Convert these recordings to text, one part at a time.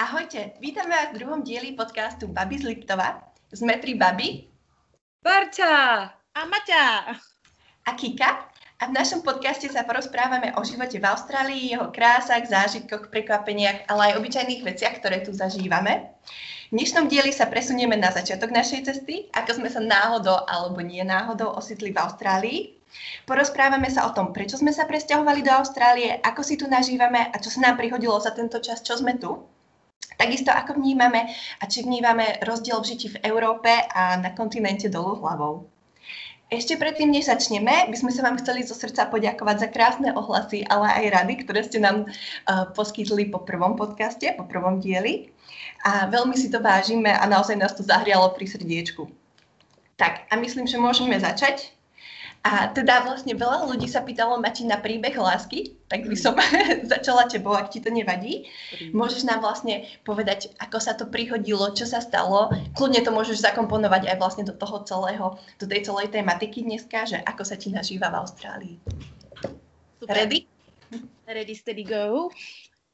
Ahojte, vítame vás v druhom dieli podcastu Baby z Liptova. Sme tri baby. Barča a Maťa a Kika. A v našom podcaste sa porozprávame o živote v Austrálii, jeho krásach, zážitkoch, prekvapeniach, ale aj obyčajných veciach, ktoré tu zažívame. V dnešnom dieli sa presunieme na začiatok našej cesty, ako sme sa náhodou alebo nie náhodou ositli v Austrálii. Porozprávame sa o tom, prečo sme sa presťahovali do Austrálie, ako si tu nažívame a čo sa nám prihodilo za tento čas, čo sme tu. Takisto ako vnímame a či vnímame rozdiel v žiti v Európe a na kontinente dolu hlavou. Ešte predtým, než začneme, by sme sa vám chceli zo srdca poďakovať za krásne ohlasy, ale aj rady, ktoré ste nám uh, poskytli po prvom podcaste, po prvom dieli. A veľmi si to vážime a naozaj nás to zahrialo pri srdiečku. Tak a myslím, že môžeme začať. A teda vlastne veľa ľudí sa pýtalo Mati na príbeh lásky, tak by som začala tebou, ak ti to nevadí. Môžeš nám vlastne povedať, ako sa to prihodilo, čo sa stalo. Kľudne to môžeš zakomponovať aj vlastne do toho celého, do tej celej tematiky dneska, že ako sa ti nažíva v Austrálii. Super. Ready? Ready, steady, go.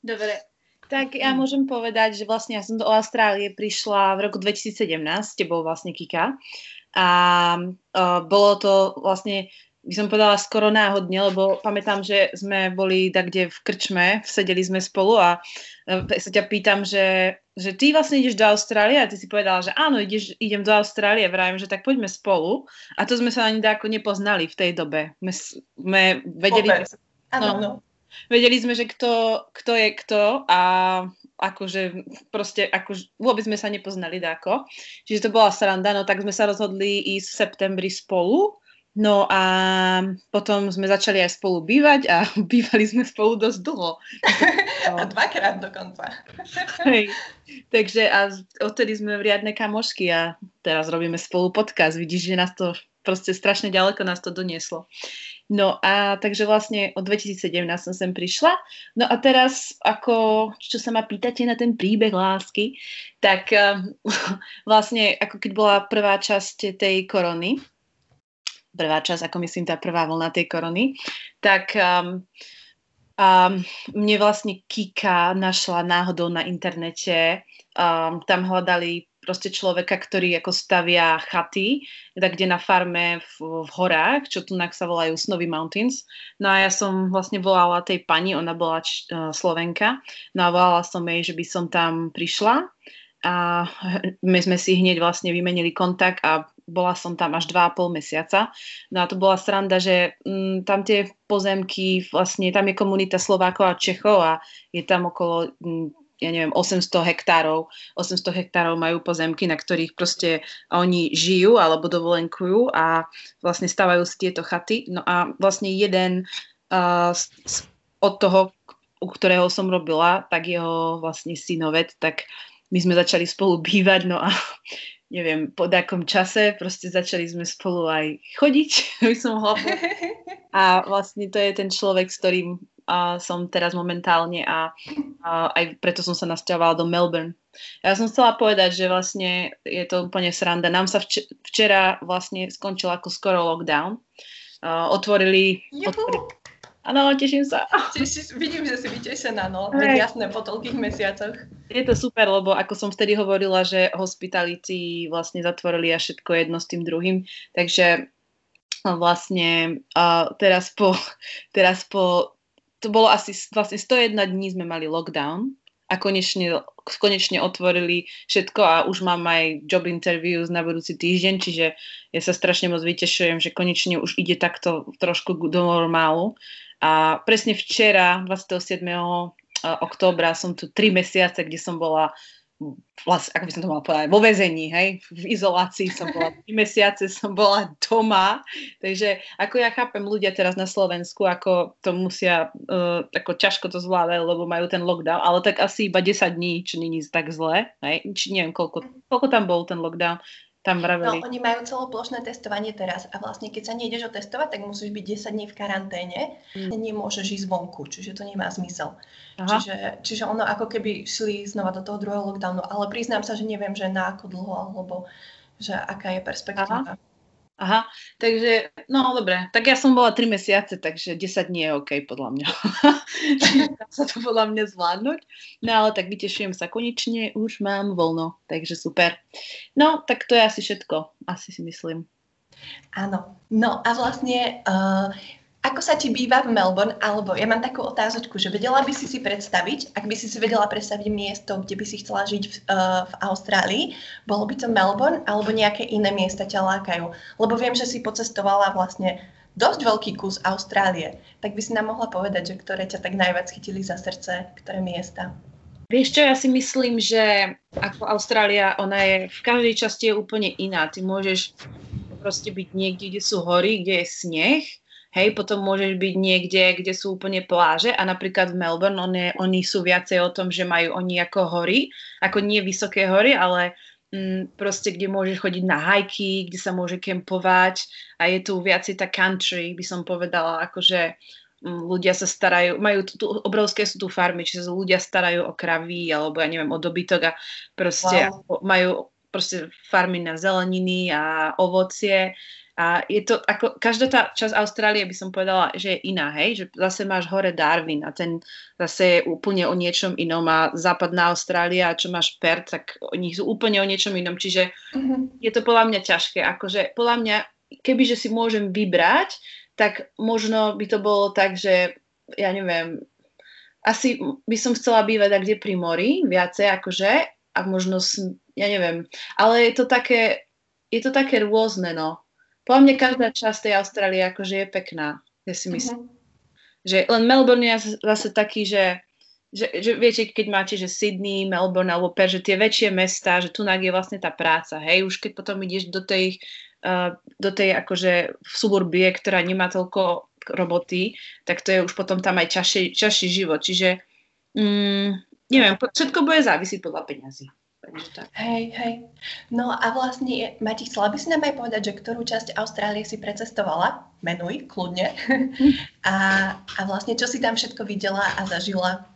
Dobre, tak ja môžem povedať, že vlastne ja som do Austrálie prišla v roku 2017, s tebou vlastne Kika. A uh, bolo to vlastne, by som povedala, skoro náhodne, lebo pamätám, že sme boli tak, kde v krčme, sedeli sme spolu a uh, sa ťa pýtam, že, že ty vlastne ideš do Austrálie a ty si povedala, že áno, ideš, idem do Austrálie, vravím, že tak poďme spolu. A to sme sa ani tak nepoznali v tej dobe. My sme vedeli... Áno, no, vedeli sme, že kto, kto je kto a akože proste, akože vôbec sme sa nepoznali dáko. Čiže to bola sranda, no tak sme sa rozhodli ísť v septembri spolu. No a potom sme začali aj spolu bývať a bývali sme spolu dosť dlho. A dvakrát dokonca. Hej. Takže a odtedy sme v riadne kamošky a teraz robíme spolu podcast. Vidíš, že nás to proste strašne ďaleko nás to donieslo. No a takže vlastne od 2017 som sem prišla. No a teraz, ako, čo sa ma pýtate na ten príbeh lásky, tak uh, vlastne ako keď bola prvá časť tej korony, prvá časť, ako myslím tá prvá vlna tej korony, tak um, um, mne vlastne Kika našla náhodou na internete, um, tam hľadali proste človeka, ktorý ako stavia chaty, tak kde na farme v, v horách, čo tu sa volajú Snowy Mountains. No a ja som vlastne volala tej pani, ona bola č, uh, Slovenka, no a volala som jej, že by som tam prišla a my sme si hneď vlastne vymenili kontakt a bola som tam až 2,5 mesiaca. No a to bola sranda, že mm, tam tie pozemky, vlastne tam je komunita Slovákov a Čechov a je tam okolo mm, ja neviem, 800 hektárov, 800 hektárov majú pozemky, na ktorých proste oni žijú alebo dovolenkujú a vlastne stavajú si tieto chaty. No a vlastne jeden uh, od toho, u ktorého som robila, tak jeho vlastne synovec, tak my sme začali spolu bývať, no a neviem, po takom čase proste začali sme spolu aj chodiť, by som mohla A vlastne to je ten človek, s ktorým a som teraz momentálne a, a aj preto som sa nasťahovala do Melbourne. Ja som chcela povedať, že vlastne je to úplne sranda. Nám sa vč- včera vlastne skončil ako skoro lockdown. Uh, otvorili... otvorili Áno, teším sa. Tešiš, vidím, že si vytešená, no. Hey. jasné, po toľkých mesiacoch. Je to super, lebo ako som vtedy hovorila, že hospitality vlastne zatvorili a všetko jedno s tým druhým, takže vlastne uh, teraz po, teraz po to bolo asi vlastne 101 dní sme mali lockdown a konečne, konečne otvorili všetko a už mám aj job interviews na budúci týždeň, čiže ja sa strašne moc vytešujem, že konečne už ide takto trošku do normálu. A presne včera, 27. októbra, som tu 3 mesiace, kde som bola vlastne, ako by som to mala povedať, vo väzení, hej, v izolácii som bola, 3 mesiace som bola doma, takže ako ja chápem ľudia teraz na Slovensku, ako to musia, uh, ako ťažko to zvládajú, lebo majú ten lockdown, ale tak asi iba 10 dní, čo není tak zle, hej, či neviem, koľko, koľko tam bol ten lockdown, tam vraveli. No, oni majú celoplošné testovanie teraz a vlastne keď sa nejdeš otestovať, tak musíš byť 10 dní v karanténe mm. nemôžeš ísť vonku, čiže to nemá zmysel. Čiže, čiže ono ako keby šli znova do toho druhého lockdownu, ale priznám sa, že neviem, že na ako dlho, alebo že aká je perspektíva. Aha. Aha, takže, no dobre, tak ja som bola 3 mesiace, takže 10 dní je OK podľa mňa. Dá sa to podľa mňa zvládnuť. No ale tak vytešujem sa, konečne už mám voľno, takže super. No, tak to je asi všetko, asi si myslím. Áno, no a vlastne uh, ako sa ti býva v Melbourne, alebo ja mám takú otázočku, že vedela by si si predstaviť, ak by si si vedela predstaviť miesto, kde by si chcela žiť v, uh, v Austrálii, bolo by to Melbourne, alebo nejaké iné miesta ťa lákajú? Lebo viem, že si pocestovala vlastne dosť veľký kus Austrálie. Tak by si nám mohla povedať, že ktoré ťa tak najviac chytili za srdce, ktoré miesta? Vieš čo, ja si myslím, že ako Austrália, ona je v každej časti je úplne iná. Ty môžeš proste byť niekde, kde sú hory, kde je sneh, Hej, potom môžeš byť niekde, kde sú úplne pláže a napríklad v Melbourne oni, oni sú viacej o tom, že majú oni ako hory, ako nie vysoké hory, ale mm, proste, kde môžeš chodiť na hajky, kde sa môže kempovať a je tu viacej tá country, by som povedala, akože mm, ľudia sa starajú, majú tu, tu, obrovské sú tu farmy, čiže ľudia starajú o kravy alebo ja neviem, o dobytok a proste wow. majú proste farmy na zeleniny a ovocie a je to ako, každá tá časť Austrálie by som povedala, že je iná, hej, že zase máš hore Darwin a ten zase je úplne o niečom inom a západná Austrália a čo máš Perth, tak oni sú úplne o niečom inom, čiže mm-hmm. je to podľa mňa ťažké, akože podľa mňa, kebyže si môžem vybrať, tak možno by to bolo tak, že ja neviem, asi by som chcela bývať kde pri mori, viacej akože, a možno, ja neviem, ale je to také, je to také rôzne, no podľa mňa každá časť tej Austrálie akože je pekná, ja si myslím. Uh-huh. Že len Melbourne je zase taký, že, že, že viete, keď máte, že Sydney, Melbourne alebo Perth, že tie väčšie mesta, že tu je vlastne tá práca, hej, už keď potom ideš do tej, uh, do tej akože v suburbie, ktorá nemá toľko roboty, tak to je už potom tam aj čaší, život. Čiže mm, neviem, všetko bude závisieť podľa peňazí. Takže tak. Hej, hej. No a vlastne, Mati, chcela by si nám aj povedať, že ktorú časť Austrálie si precestovala? Menuj, kľudne. a, a vlastne, čo si tam všetko videla a zažila?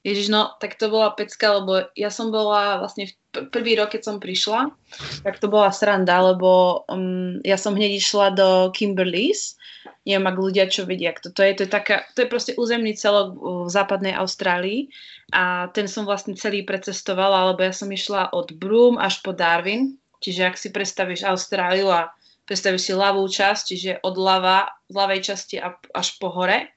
Ježiš, no, tak to bola pecka, lebo ja som bola vlastne v prvý rok, keď som prišla, tak to bola sranda, lebo um, ja som hneď išla do Kimberleys, neviem, ak ľudia čo vedia, kto to je, to je, taká, to je proste územný celok v západnej Austrálii a ten som vlastne celý precestovala, lebo ja som išla od Broome až po Darwin, čiže ak si predstavíš Austráliu a predstavíš si ľavú časť, čiže od ľava, z ľavej časti až po hore,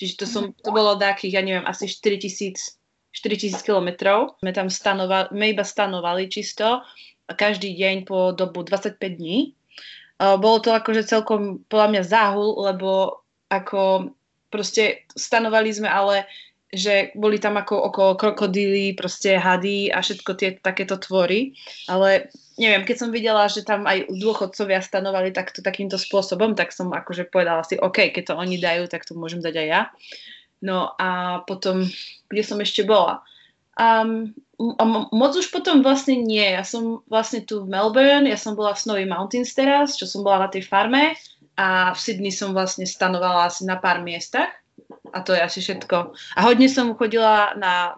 čiže to, som, to bolo takých, ja neviem, asi 4000 4000 kilometrov. Sme tam stanovali, sme iba stanovali čisto každý deň po dobu 25 dní. Bolo to akože celkom podľa mňa záhul, lebo ako proste stanovali sme ale, že boli tam ako okolo krokodíly, proste hady a všetko tie takéto tvory, ale neviem, keď som videla, že tam aj dôchodcovia stanovali takto, takýmto spôsobom, tak som akože povedala si, OK, keď to oni dajú, tak to môžem dať aj ja. No a potom, kde som ešte bola? Um, a moc už potom vlastne nie. Ja som vlastne tu v Melbourne, ja som bola v Snowy Mountains teraz, čo som bola na tej farme a v Sydney som vlastne stanovala asi na pár miestach a to je asi všetko. A hodne som chodila na,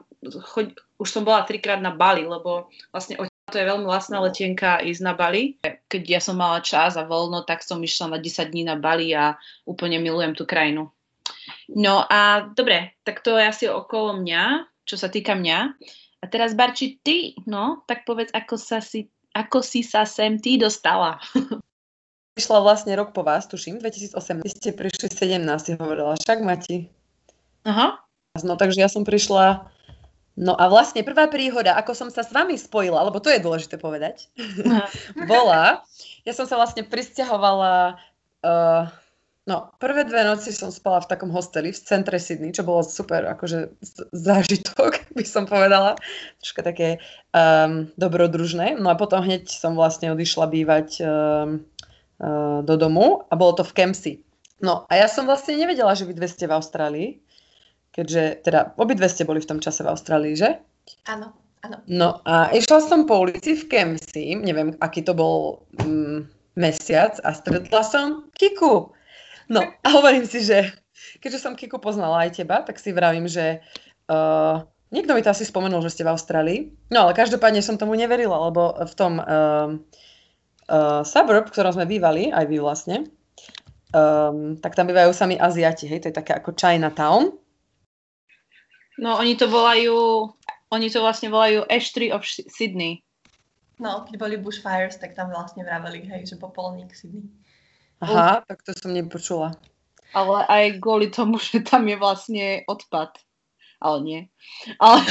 chod, už som bola trikrát na Bali, lebo vlastne to je veľmi vlastná letenka ísť na Bali. Keď ja som mala čas a voľno, tak som išla na 10 dní na Bali a úplne milujem tú krajinu. No a dobre, tak to je asi okolo mňa, čo sa týka mňa. A teraz Barči, ty, no, tak povedz, ako, sa si, ako si sa sem ty dostala. Prišla vlastne rok po vás, tuším, 2008. Vy ste prišli 17, si hovorila, však Mati. Aha. No, takže ja som prišla No a vlastne prvá príhoda, ako som sa s vami spojila, lebo to je dôležité povedať, bola, ja som sa vlastne pristahovala uh, No, prvé dve noci som spala v takom hosteli v centre Sydney, čo bolo super, akože zážitok, by som povedala. Troška také um, dobrodružné. No a potom hneď som vlastne odišla bývať um, do domu a bolo to v Kempsey. No a ja som vlastne nevedela, že vy dve ste v Austrálii, keďže, teda obidve ste boli v tom čase v Austrálii, že? Áno, áno. No a išla som po ulici v Kempsey, neviem, aký to bol um, mesiac a stretla som Kiku No a hovorím si, že keďže som Kiku poznala aj teba, tak si vravím, že uh, niekto mi to asi spomenul, že ste v Austrálii. No ale každopádne som tomu neverila, lebo v tom uh, uh, suburb, v ktorom sme bývali, aj vy vlastne, um, tak tam bývajú sami Aziati, hej, to je také ako Chinatown. No, oni to volajú, oni to vlastne volajú Ashtree of Sydney. No, keď boli bushfires, tak tam vlastne vraveli, hej, že popolník Sydney. Aha, tak to som nepočula. Ale aj kvôli tomu, že tam je vlastne odpad. Ale nie. Ale...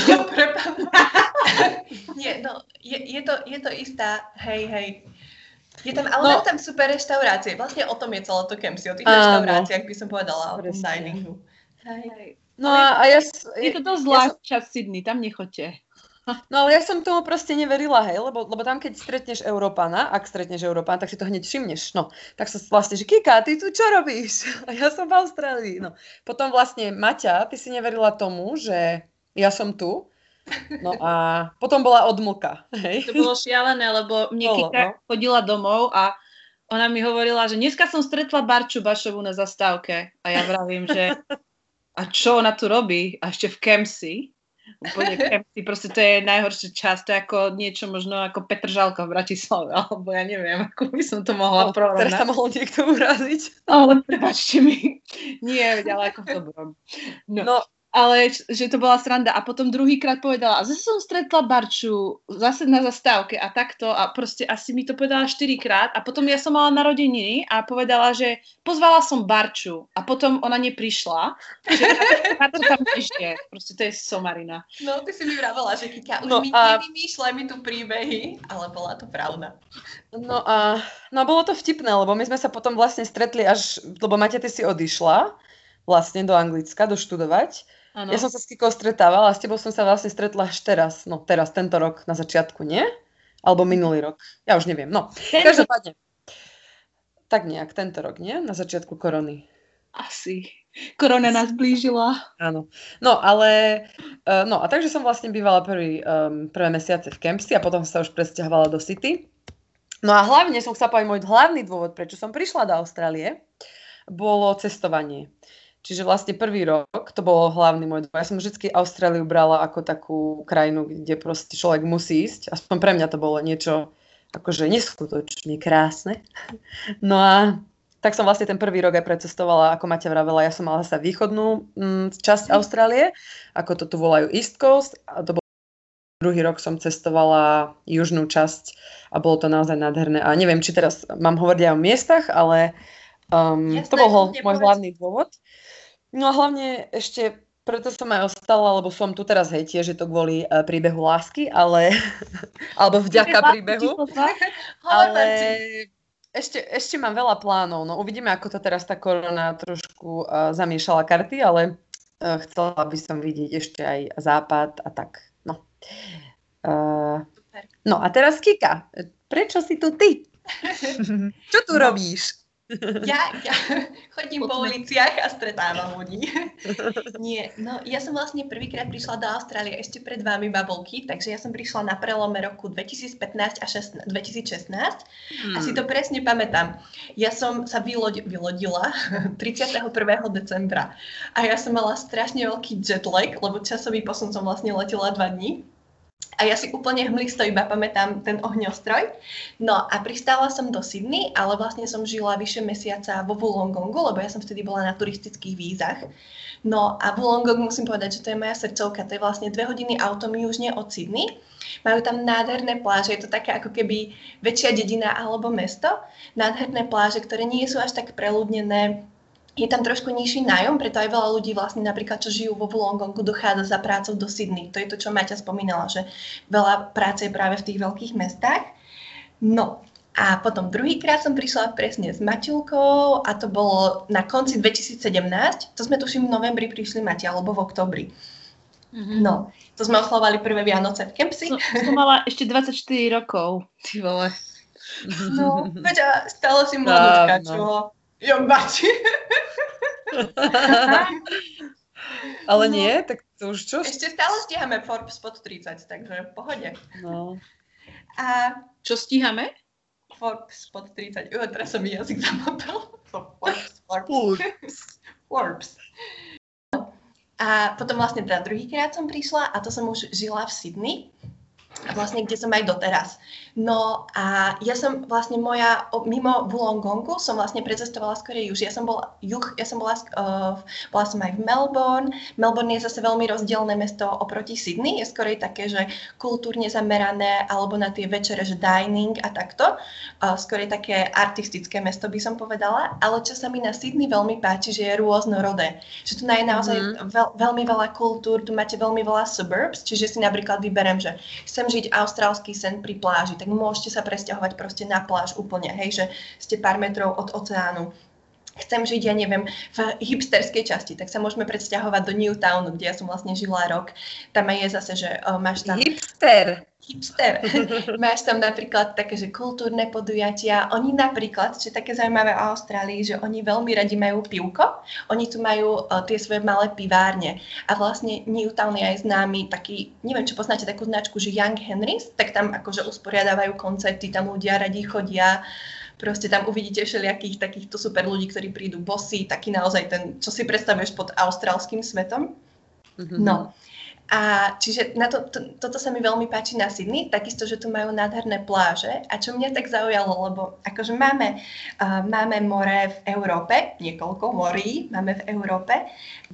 nie, no, je, je, to, je to istá, hej, hej, je tam, ale no, tam super reštaurácie. Vlastne o tom je celé to Kempsey, o tých áno. reštauráciách by som povedala, o tom diningu. Hej. No a, a ja... Je to dosť zlá ja som... časť Sydney, tam nechoďte. No ale ja som tomu proste neverila, hej, lebo, lebo tam keď stretneš Európana, ak stretneš Európana, tak si to hneď všimneš, no. Tak sa vlastne, že Kika, ty tu čo robíš? A ja som v Austrálii, no. Potom vlastne Maťa, ty si neverila tomu, že ja som tu, No a potom bola odmlka. Hej. To bolo šialené, lebo mne bolo, Kika no. chodila domov a ona mi hovorila, že dneska som stretla Barču Bašovu na zastávke a ja vravím, že a čo ona tu robí? A ešte v Kemsi. Úplne Kemsi, proste to je najhoršia časť, to je ako niečo možno ako Petržalka v Bratislave, alebo ja neviem, ako by som to mohla no, porovnať. Teraz sa mohol niekto uraziť. Ale prepačte mi. Nie, ale ako v dobrom. No, no ale že to bola sranda. A potom druhýkrát povedala, a zase som stretla Barču, zase na zastávke a takto a proste asi mi to povedala štyrikrát a potom ja som mala narodeniny a povedala, že pozvala som Barču a potom ona neprišla, že to tam ešte. Proste to je somarina. No, ty si mi vravela, že Kika, už no, mi a... nevymýšľaj mi tu príbehy, ale bola to pravda. No a no bolo to vtipné, lebo my sme sa potom vlastne stretli až, lebo Maťa, ty si odišla vlastne do Anglicka doštudovať Ano. Ja som sa s Kikou stretávala a s tebou som sa vlastne stretla až teraz, no teraz, tento rok na začiatku, nie? Alebo minulý rok. Ja už neviem. No, tento... každopádne. Tak nejak, tento rok, nie? Na začiatku korony. Asi. Korona nás blížila. Áno. No, ale... Uh, no, a takže som vlastne bývala prvý, um, prvé mesiace v Kempsi a potom sa už presťahovala do City. No a hlavne som chcela povedať, môj hlavný dôvod, prečo som prišla do Austrálie, bolo cestovanie. Čiže vlastne prvý rok to bolo hlavný môj dôvod. Ja som vždy Austráliu brala ako takú krajinu, kde proste človek musí ísť. Aspoň pre mňa to bolo niečo akože neskutočne krásne. No a tak som vlastne ten prvý rok aj precestovala, ako Maťa vravela, ja som mala sa východnú m, mm, časť Austrálie, ako to tu volajú East Coast, a to bol druhý rok som cestovala južnú časť a bolo to naozaj nádherné. A neviem, či teraz mám hovoriť aj o miestach, ale um, Jasné, to bol môj hlavný dôvod. No a hlavne ešte preto som aj ostala, lebo som tu teraz, hej, tiež je to kvôli uh, príbehu lásky, ale, alebo vďaka príbehu, ale ešte, ešte mám veľa plánov, no uvidíme, ako to teraz tá korona trošku uh, zamiešala karty, ale uh, chcela by som vidieť ešte aj západ a tak, no. Uh, no a teraz Kika, prečo si tu ty? Čo tu no. robíš? Ja, ja chodím po uliciach a stretávam ľudí. Nie, no ja som vlastne prvýkrát prišla do Austrálie ešte pred vami babolky, takže ja som prišla na prelome roku 2015 a 16, 2016 hmm. a si to presne pamätám. Ja som sa vylodi, vylodila 31. decembra a ja som mala strašne veľký jetlag, lebo časový posun som vlastne letela dva dní. A ja si úplne hmlisto iba pamätám ten ohňostroj. No a pristála som do Sydney, ale vlastne som žila vyše mesiaca vo Wollongongu, lebo ja som vtedy bola na turistických vízach. No a Wollongong musím povedať, že to je moja srdcovka. To je vlastne dve hodiny autom južne od Sydney. Majú tam nádherné pláže, je to také ako keby väčšia dedina alebo mesto. Nádherné pláže, ktoré nie sú až tak preľudnené, je tam trošku nižší nájom, preto aj veľa ľudí vlastne napríklad, čo žijú vo Wollongongu, dochádza za prácou do Sydney. To je to, čo Maťa spomínala, že veľa práce je práve v tých veľkých mestách. No a potom druhýkrát som prišla presne s Maťulkou a to bolo na konci 2017. To sme tuším v novembri prišli Maťa, alebo v oktobri. Mm-hmm. No, to sme oslovali prvé Vianoce v Kempsi. No, som mala ešte 24 rokov, ty vole. No, Peťa, stále si mladúčka, čo? Jo, Mači. Ale nie, no. tak to už čo? Ešte stále stíhame Forbes pod 30, takže v pohode. No. A čo stíhame? Forbes pod 30. Jo, teraz som mi jazyk zamotal. Forbes, Forbes. Forbes. A potom vlastne teda druhýkrát som prišla a to som už žila v Sydney. vlastne kde som aj doteraz. No a ja som vlastne moja, mimo Wollongongu som vlastne precestovala skorej juž. Ja som bola, juh, ja som bola, uh, bola som aj v Melbourne. Melbourne je zase veľmi rozdielne mesto oproti Sydney. Je skorej také, že kultúrne zamerané, alebo na tie večere, že dining a takto. Uh, skorej také artistické mesto by som povedala. Ale čo sa mi na Sydney veľmi páči, že je rôznorodé. Že tu je naozaj mm-hmm. veľ, veľmi veľa kultúr, tu máte veľmi veľa suburbs, čiže si napríklad vyberem, že chcem žiť austrálsky sen pri pláži, tak môžete sa presťahovať proste na pláž úplne, hej, že ste pár metrov od oceánu chcem žiť, ja neviem, v hipsterskej časti, tak sa môžeme predsťahovať do Newtownu, kde ja som vlastne žila rok. Tam je zase, že o, máš tam... Hipster! Hipster. máš tam napríklad také, že kultúrne podujatia. Oni napríklad, čo je také zaujímavé o Austrálii, že oni veľmi radi majú pivko. Oni tu majú o, tie svoje malé pivárne. A vlastne Newtown je aj známy taký, neviem, čo poznáte takú značku, že Young Henrys, tak tam akože usporiadávajú koncerty, tam ľudia radi chodia. Proste tam uvidíte všelijakých takýchto super ľudí, ktorí prídu bosy, taký naozaj ten, čo si predstavuješ pod austrálským svetom. Mm-hmm. No. A čiže na to, to, toto sa mi veľmi páči na Sydney, takisto, že tu majú nádherné pláže. A čo mňa tak zaujalo, lebo akože máme, uh, máme more v Európe, niekoľko morí máme v Európe,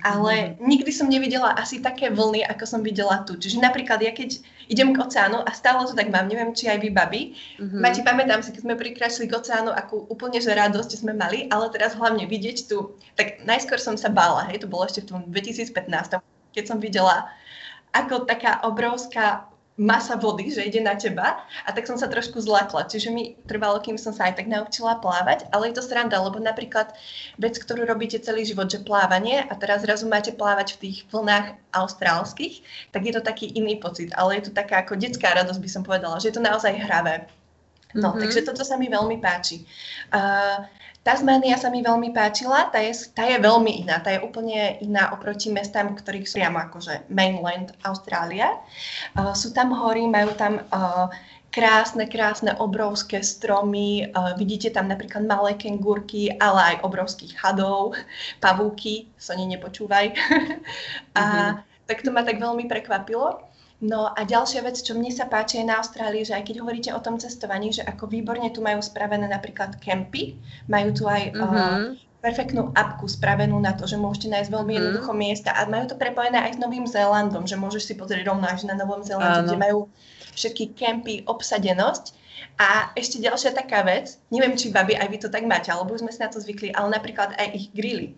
ale mm. nikdy som nevidela asi také vlny, ako som videla tu. Čiže napríklad ja keď idem k oceánu a stále to tak mám, neviem, či aj vy, babi, mm-hmm. máte, pamätám si, keď sme prikračili k oceánu, akú úplne že radosť sme mali, ale teraz hlavne vidieť tu, tak najskôr som sa bála, hej, to bolo ešte v tom 2015, keď som videla ako taká obrovská masa vody, že ide na teba a tak som sa trošku zlakla. Čiže mi trvalo, kým som sa aj tak naučila plávať, ale je to sranda, lebo napríklad vec, ktorú robíte celý život, že plávanie a teraz zrazu máte plávať v tých vlnách austrálskych, tak je to taký iný pocit, ale je to taká ako detská radosť, by som povedala, že je to naozaj hravé. No, mm-hmm. takže toto sa mi veľmi páči. Uh, Tasmania sa mi veľmi páčila, tá je, tá je veľmi iná, tá je úplne iná oproti mestám, ktorých sú priamo akože mainland Austrália. Uh, sú tam hory, majú tam uh, krásne, krásne, obrovské stromy, uh, vidíte tam napríklad malé kengurky, ale aj obrovských hadov, pavúky, Soni nepočúvaj. a mm-hmm. tak to ma tak veľmi prekvapilo. No a ďalšia vec, čo mne sa páči aj na Austrálii, že aj keď hovoríte o tom cestovaní, že ako výborne tu majú spravené napríklad kempy, majú tu aj mm-hmm. uh, perfektnú apku spravenú na to, že môžete nájsť veľmi mm-hmm. jednoducho miesta a majú to prepojené aj s Novým Zélandom, že môžeš si pozrieť rovno až na Novom Zélande, kde majú všetky kempy, obsadenosť. A ešte ďalšia taká vec, neviem, či babi aj vy to tak máte, alebo sme si na to zvykli, ale napríklad aj ich grily.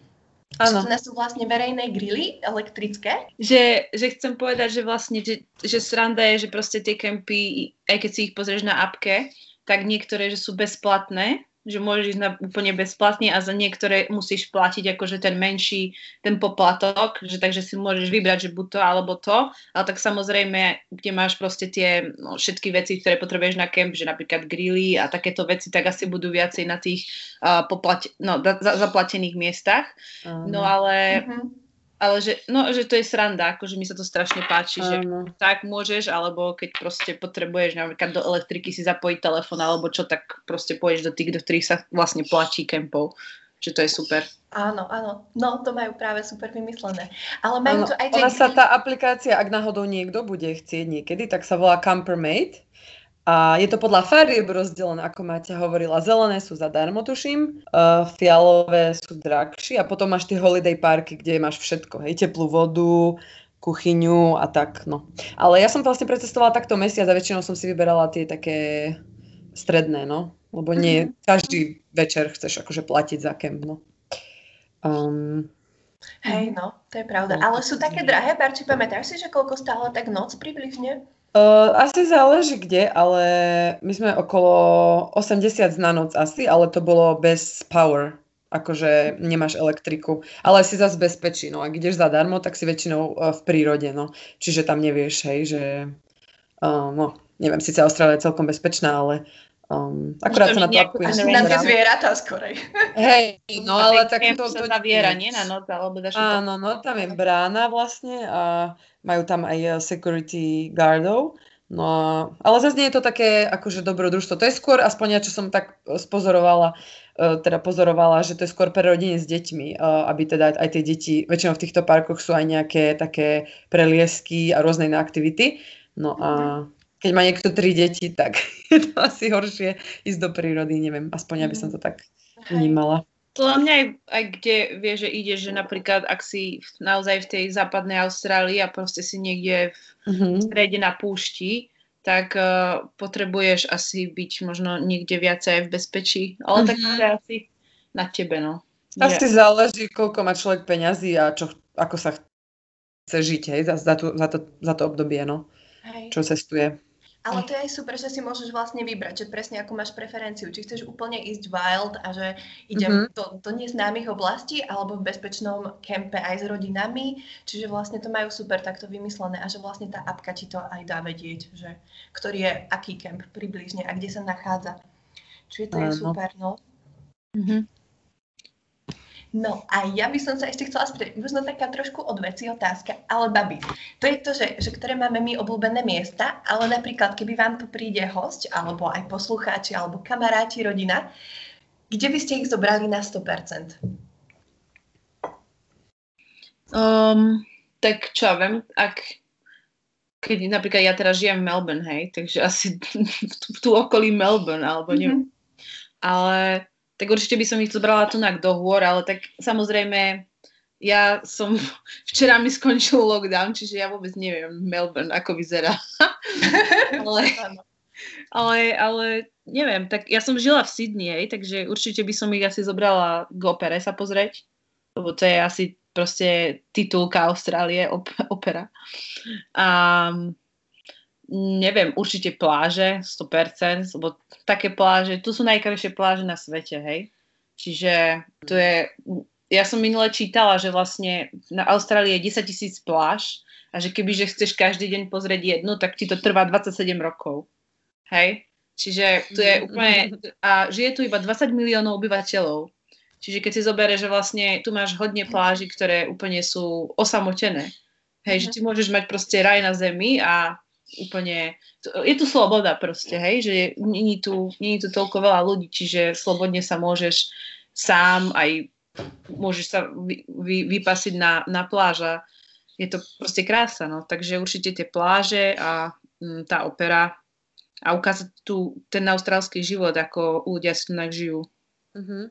Áno. Že sú vlastne verejné grily elektrické. Že, že chcem povedať, že vlastne, že, že sranda je, že proste tie kempy, aj keď si ich pozrieš na apke, tak niektoré, že sú bezplatné že môžeš ísť na úplne bezplatne a za niektoré musíš platiť akože ten menší, ten poplatok, že takže si môžeš vybrať, že buď to alebo to, ale tak samozrejme, kde máš proste tie no, všetky veci, ktoré potrebuješ na kemp, že napríklad grilly a takéto veci, tak asi budú viacej na tých uh, poplat- no, za- zaplatených miestach. Uh-huh. No ale... Uh-huh ale že, no, že to je sranda, akože mi sa to strašne páči, že tak môžeš, alebo keď proste potrebuješ napríklad do elektriky si zapojiť telefón, alebo čo, tak proste pôjdeš do tých, do ktorých sa vlastne platí kempov. Že to je super. Áno, áno. No, to majú práve super vymyslené. Ale majú áno, to aj tie... Ona sa tá aplikácia, ak náhodou niekto bude chcieť niekedy, tak sa volá Campermate a je to podľa farieb rozdelené, ako máte hovorila. Zelené sú zadarmo, tuším, uh, fialové sú drahšie a potom máš tie holiday parky, kde máš všetko, hej, teplú vodu, kuchyňu a tak, no. Ale ja som vlastne precestovala takto mesiac a väčšinou som si vyberala tie také stredné, no. Lebo nie mm-hmm. každý večer chceš akože platiť za kemp, no. Um, Hej, no, to je pravda. No, Ale sú také drahé, Barči, pamätáš si, že koľko stála tak noc približne? Uh, asi záleží kde, ale my sme okolo 80 na noc asi, ale to bolo bez power, akože nemáš elektriku, ale si zase bezpečí, no. Ak ideš zadarmo, tak si väčšinou uh, v prírode, no, čiže tam nevieš, hej, že uh, no, neviem, síce Austrália je celkom bezpečná, ale Um, akurát sa na to apkuješ. Na tie zvieratá skorej. Hej, no ale tak to... to zaviera, nie na noc, alebo daš Áno, no tam je brána vlastne a majú tam aj eh, security guardov. No, ale zase nie je to také akože dobrodružstvo. To je skôr, aspoň ja, čo som tak eh, spozorovala, uh, teda pozorovala, že to je skôr pre rodiny s deťmi, aby teda aj tie deti, väčšinou v týchto parkoch sú aj nejaké také preliesky a rôzne iné aktivity. No a, mm-hmm. Keď má niekto tri deti, tak je to asi horšie ísť do prírody, neviem, aspoň ja by som to tak vnímala. To na mňa aj, aj kde vie, že ide, že napríklad ak si naozaj v tej západnej Austrálii a proste si niekde v mm-hmm. strede na púšti, tak uh, potrebuješ asi byť možno niekde viacej aj v bezpečí. Ale mm-hmm. tak to je asi na tebe, no. Asi že... záleží, koľko má človek peňazí a čo, ako sa chce žiť, hej, za, za, to, za, to, za to obdobie, no. Hej. Čo cestuje. Ale to je aj super, že si môžeš vlastne vybrať, že presne ako máš preferenciu. Či chceš úplne ísť wild a že idem mm-hmm. do, do neznámych oblastí alebo v bezpečnom kempe aj s rodinami. Čiže vlastne to majú super takto vymyslené a že vlastne tá apka ti to aj dá vedieť, že ktorý je aký kemp približne a kde sa nachádza. Čiže to je super, no. Mm-hmm. No a ja by som sa ešte chcela spýtať, možno taká trošku odveci otázka, ale babi, to je to, že, že ktoré máme my obľúbené miesta, ale napríklad, keby vám tu príde host, alebo aj poslucháči, alebo kamaráti, rodina, kde by ste ich zobrali na 100%? Um, tak čo viem, ak keď napríklad ja teraz žijem v Melbourne, hej, takže asi v tu okolí Melbourne, alebo neviem. Mm-hmm. Ale tak určite by som ich zobrala tu do hôr, ale tak samozrejme ja som, včera mi skončil lockdown, čiže ja vôbec neviem Melbourne, ako vyzerá. ale, ale, ale neviem, tak ja som žila v Sydney, takže určite by som ich asi zobrala k opere sa pozrieť, lebo to je asi proste titulka Austrálie, op- opera. A neviem, určite pláže, 100%, lebo také pláže, tu sú najkrajšie pláže na svete, hej. Čiže to je, ja som minule čítala, že vlastne na Austrálii je 10 tisíc pláž a že keby, že chceš každý deň pozrieť jednu, tak ti to trvá 27 rokov. Hej? Čiže tu je úplne, a žije tu iba 20 miliónov obyvateľov. Čiže keď si zoberieš, že vlastne tu máš hodne pláži, ktoré úplne sú osamotené. Hej, že mhm. ty môžeš mať proste raj na zemi a úplne, je tu sloboda proste, hej, že není tu, není tu toľko veľa ľudí, čiže slobodne sa môžeš sám aj môžeš sa vy, vy, vypasiť na, na pláža. Je to proste krása, no. Takže určite tie pláže a m, mm, tá opera a ukázať tu ten austrálsky život, ako ľudia si tu žijú. Uh-huh.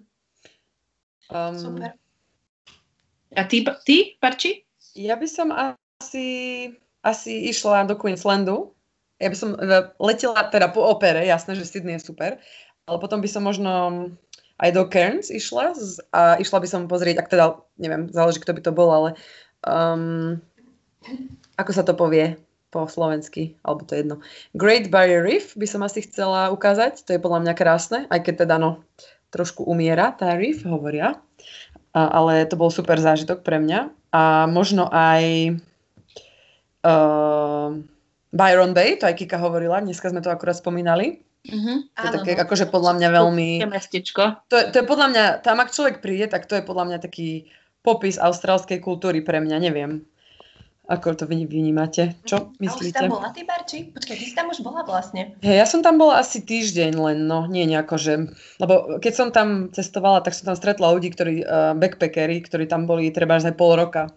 Um, Super. A ty, ty, Parči? Ja by som asi asi išla do Queenslandu. Ja by som e, letela teda po opere, jasné, že Sydney je super, ale potom by som možno aj do Cairns išla a išla by som pozrieť, ak teda, neviem, záleží, kto by to bol, ale um, ako sa to povie po slovensky, alebo to je jedno. Great Barrier Reef by som asi chcela ukázať, to je podľa mňa krásne, aj keď teda no, trošku umiera tá reef, hovoria, a, ale to bol super zážitok pre mňa. A možno aj uh, Byron Bay, to aj Kika hovorila, dneska sme to akurát spomínali. Uh-huh. To je také, no. akože podľa mňa veľmi... mestečko. To, to je podľa mňa, tam ak človek príde, tak to je podľa mňa taký popis austrálskej kultúry pre mňa, neviem. Ako to vy vnímate? Čo myslíte? A už tam bola ty, Barči? Počkaj, ty si tam už bola vlastne. Hey, ja som tam bola asi týždeň len, no nie nejako, že... Lebo keď som tam cestovala, tak som tam stretla ľudí, ktorí, uh, backpackery, ktorí tam boli treba aj pol roka.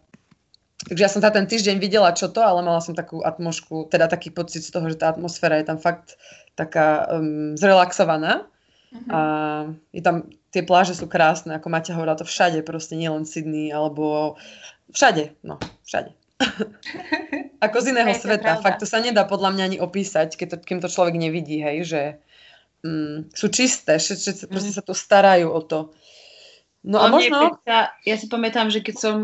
Takže ja som za ten týždeň videla, čo to, ale mala som takú atmošku, teda taký pocit z toho, že tá atmosféra je tam fakt taká um, zrelaxovaná. Uh-huh. A je tam, tie pláže sú krásne, ako Maťa hovorila, to všade, proste nielen Sydney, alebo všade, no, všade. ako z iného je sveta. Fakt to sa nedá podľa mňa ani opísať, keď to, kým to človek nevidí, hej, že um, sú čisté, že uh-huh. proste sa tu starajú o to. No a možno... Sa, ja si pamätám, že keď som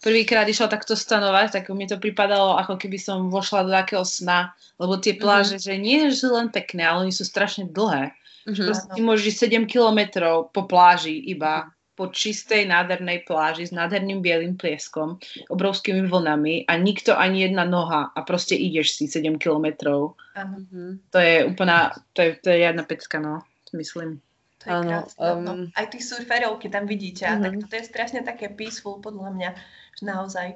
prvýkrát išla takto stanovať, tak mi to pripadalo, ako keby som vošla do takého sna, lebo tie mhm. pláže, mm-hmm. že nie že len pekné, ale oni sú strašne dlhé. Mm-hmm. Proste ty môžeš ísť 7 kilometrov po pláži iba, po čistej, nádhernej pláži s nádherným bielým plieskom, obrovskými vlnami a nikto ani jedna noha a proste ideš si 7 kilometrov. Mm-hmm. To je úplná, to je, to je jedna pecka, no, myslím. To je ano, Um... No, aj tí surferov, keď tam vidíte, uh-huh. tak to je strašne také peaceful podľa mňa, že naozaj.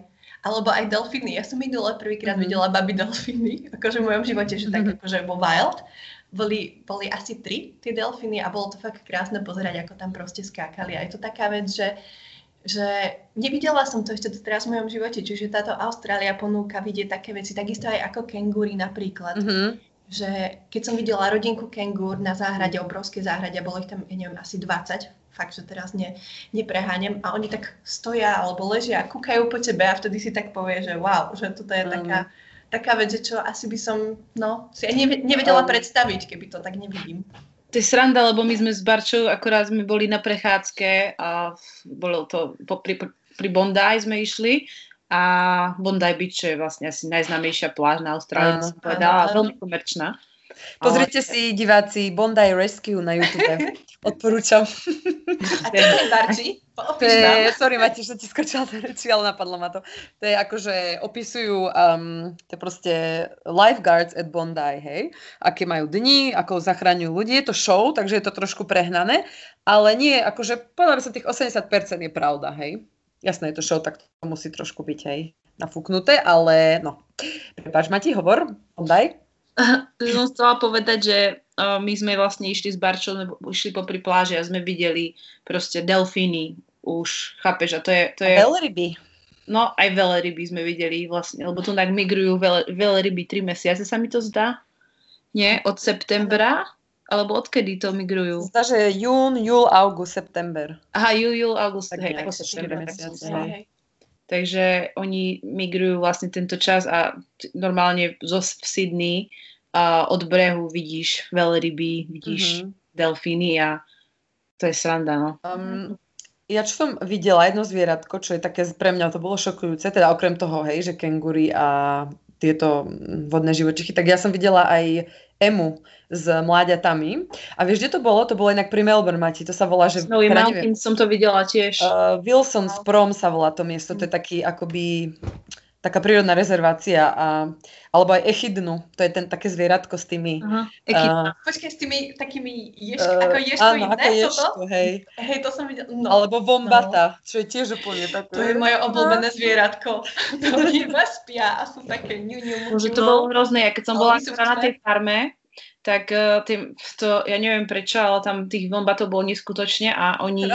Alebo aj delfíny. Ja som minule prvýkrát uh-huh. videla baby delfíny, akože v mojom živote, že tak uh-huh. akože vo wild. Boli, boli asi tri tie delfíny a bolo to fakt krásne pozerať, ako tam proste skákali. A je to taká vec, že že nevidela som to ešte teraz v mojom živote, čiže táto Austrália ponúka vidieť také veci, takisto aj ako kengúry napríklad. Mm-hmm že keď som videla rodinku kengur na záhrade, obrovské záhrade, bolo ich tam, ja neviem, asi 20, fakt, že teraz ne, nepreháňam, a oni tak stoja alebo ležia a kúkajú po tebe a vtedy si tak povie, že wow, že toto je mm. taká, taká vec, že čo asi by som, no, si ja nevedela um. predstaviť, keby to tak nevidím. To je sranda, lebo my sme s Barčou, akorát sme boli na prechádzke a bolo to po, pri, pri Bondi sme išli a Bondi Beach je vlastne asi najznámejšia pláž na Austrálii, som povedala, veľmi komerčná. Pozrite ale... si, diváci, Bondi Rescue na YouTube. Odporúčam. A to je Barči? To je, sorry, Mati, že ti skočila do reči, ale napadlo ma to. To je akože opisujú, um, to proste lifeguards at Bondi, hej? Aké majú dni, ako zachraňujú ľudí. Je to show, takže je to trošku prehnané, ale nie, akože povedala by som, tých 80% je pravda, hej? Jasné, je to show, tak to musí trošku byť, hej, nafúknuté, ale no. Prepáč, Mati, hovor, Bondi? som chcela povedať, že uh, my sme vlastne išli s Barčou, išli popri pláži a sme videli proste delfíny už, chápeš, a to je... To je veľryby. No, aj veľryby sme videli vlastne, lebo tu tak migrujú veľ, veľryby tri mesiace, sa mi to zdá. Nie, od septembra, alebo odkedy to migrujú? Zdá, že jún, júl, august, september. Aha, júl, júl, august, tak hej, ako september. Mesiace, hej. Takže oni migrujú vlastne tento čas a normálne zo v Sydney a od brehu vidíš veľryby, vidíš mm-hmm. delfíny a to je sranda, no. Um, ja čo som videla jedno zvieratko, čo je také pre mňa to bolo šokujúce, teda okrem toho, hej, že kengury a tieto vodné živočichy, tak ja som videla aj emu s mláďatami. A vieš, kde to bolo? To bolo inak pri Melbourne, Mati. To sa volá, že... Snowy Mountain som to videla tiež. Uh, Wilson's Prom sa volá to miesto. To je taký akoby taká prírodná rezervácia, a, alebo aj echidnu, to je ten také zvieratko s tými... Uh, uh, Počkaj, s tými takými ješk, uh, ako ješko áno, ako ješko, hej. Hej, to som videla. No. Alebo vombata, no. čo je tiež úplne také. To je moje obľúbené zvieratko. to iba spia a sú také ňu, ňu, Že to bolo hrozné, ja keď som bola na tej farme, tak uh, tým, to, ja neviem prečo, ale tam tých vombatov bolo neskutočne a oni,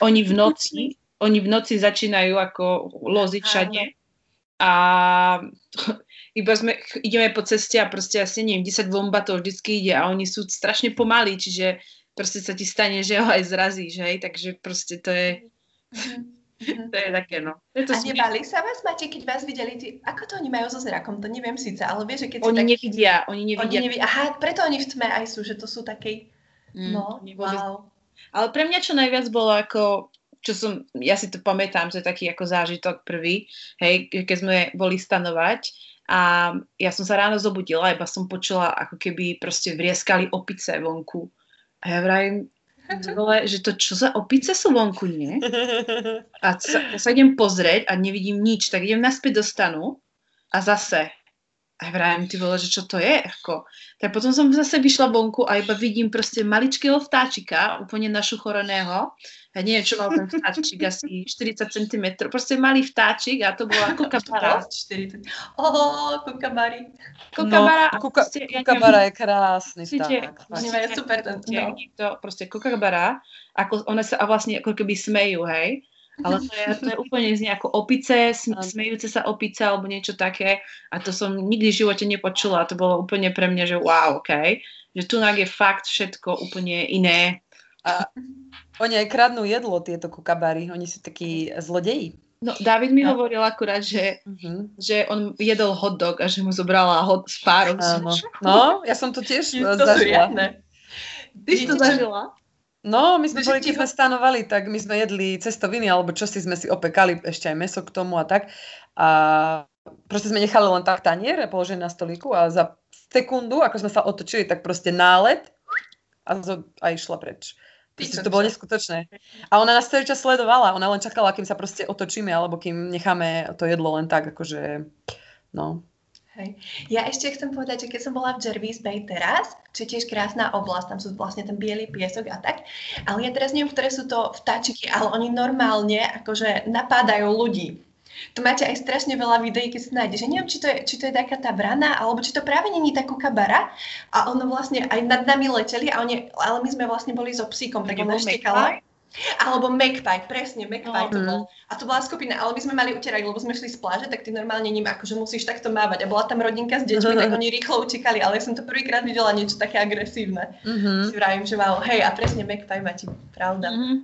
oni v noci oni v noci začínajú ako loziť všade a iba sme, ideme po ceste a proste asi neviem, 10 vombatov vždycky ide a oni sú strašne pomalí, čiže proste sa ti stane, že ho aj zrazíš, hej, takže proste to je, to je také, no. Je to a nebali sa vás, máte, keď vás videli, ty, ako to oni majú so zrakom, to neviem síce, ale vieš, že keď Oni tak, nevidia, oni nevidia. Oni nevidia. Aha, preto oni v tme aj sú, že to sú také, mm, no, wow. Ale pre mňa čo najviac bolo ako čo som, ja si to pamätám, že taký ako zážitok prvý, hej, keď sme boli stanovať a ja som sa ráno zobudila, iba som počula, ako keby proste vrieskali opice vonku. A ja vrajím, že to čo za opice sú vonku, nie? A sa, ja sa idem pozrieť a nevidím nič, tak idem naspäť do stanu a zase a vrajím, ty vole, že čo to je? Ako. Tak potom som zase vyšla vonku a iba vidím proste maličkého vtáčika, úplne našuchoreného ja neviem, čo mal ten vtáčik, asi 40 cm, proste malý vtáčik a to bola kukabara. 40. Oh, kukabari. Kukabara. No, kuka, proste, ja kukabara je krásny vták. Oni majú super ten, no. To proste kukabara, ako, one sa vlastne ako keby smejú, hej. Ale to je, to je úplne znie ako opice, smejúce sa opice alebo niečo také. A to som nikdy v živote nepočula. To bolo úplne pre mňa, že wow, OK. Že tu je fakt všetko úplne iné. A oni aj kradnú jedlo, tieto kukabary. Oni sú takí zlodeji. No, David mi no. hovoril akurát, že, uh-huh. že on jedol hot dog a že mu zobrala hot s párom. Áno. No, ja som to tiež to zažila. Ty si to zažila? No, my sme boli, keď sme stanovali, tak my sme jedli cestoviny, alebo čo si sme si opekali, ešte aj meso k tomu a tak. A proste sme nechali len tak tanier položený na stolíku a za sekundu, ako sme sa otočili, tak proste nálet a, zo, a išla preč. Proste to bolo neskutočné. A ona nás celý čas sledovala, ona len čakala, kým sa proste otočíme, alebo kým necháme to jedlo len tak, akože, no. Hej. Ja ešte chcem povedať, že keď som bola v Jervis Bay teraz, čo je tiež krásna oblasť, tam sú vlastne ten biely piesok a tak, ale ja teraz neviem, ktoré sú to vtáčiky, ale oni normálne akože napádajú ľudí. Tu máte aj strašne veľa videí, keď sa nájdeš. Ja neviem, či to, je, či to je taká tá brana, alebo či to práve není tá kukabara. A ono vlastne aj nad nami leteli, a oni, ale my sme vlastne boli so psíkom, tak ona štekala. Alebo Magpie, presne, Magpie to Mhm. bol. A to bola skupina, ale my sme mali utierať, lebo sme šli z pláže, tak ty normálne ním akože musíš takto mávať. A bola tam rodinka s deťmi, tak oni rýchlo utekali, ale ja som to prvýkrát videla niečo také agresívne. Mhm. Si vravím, že wow, hej, a presne Magpie máte pravda. Mhm.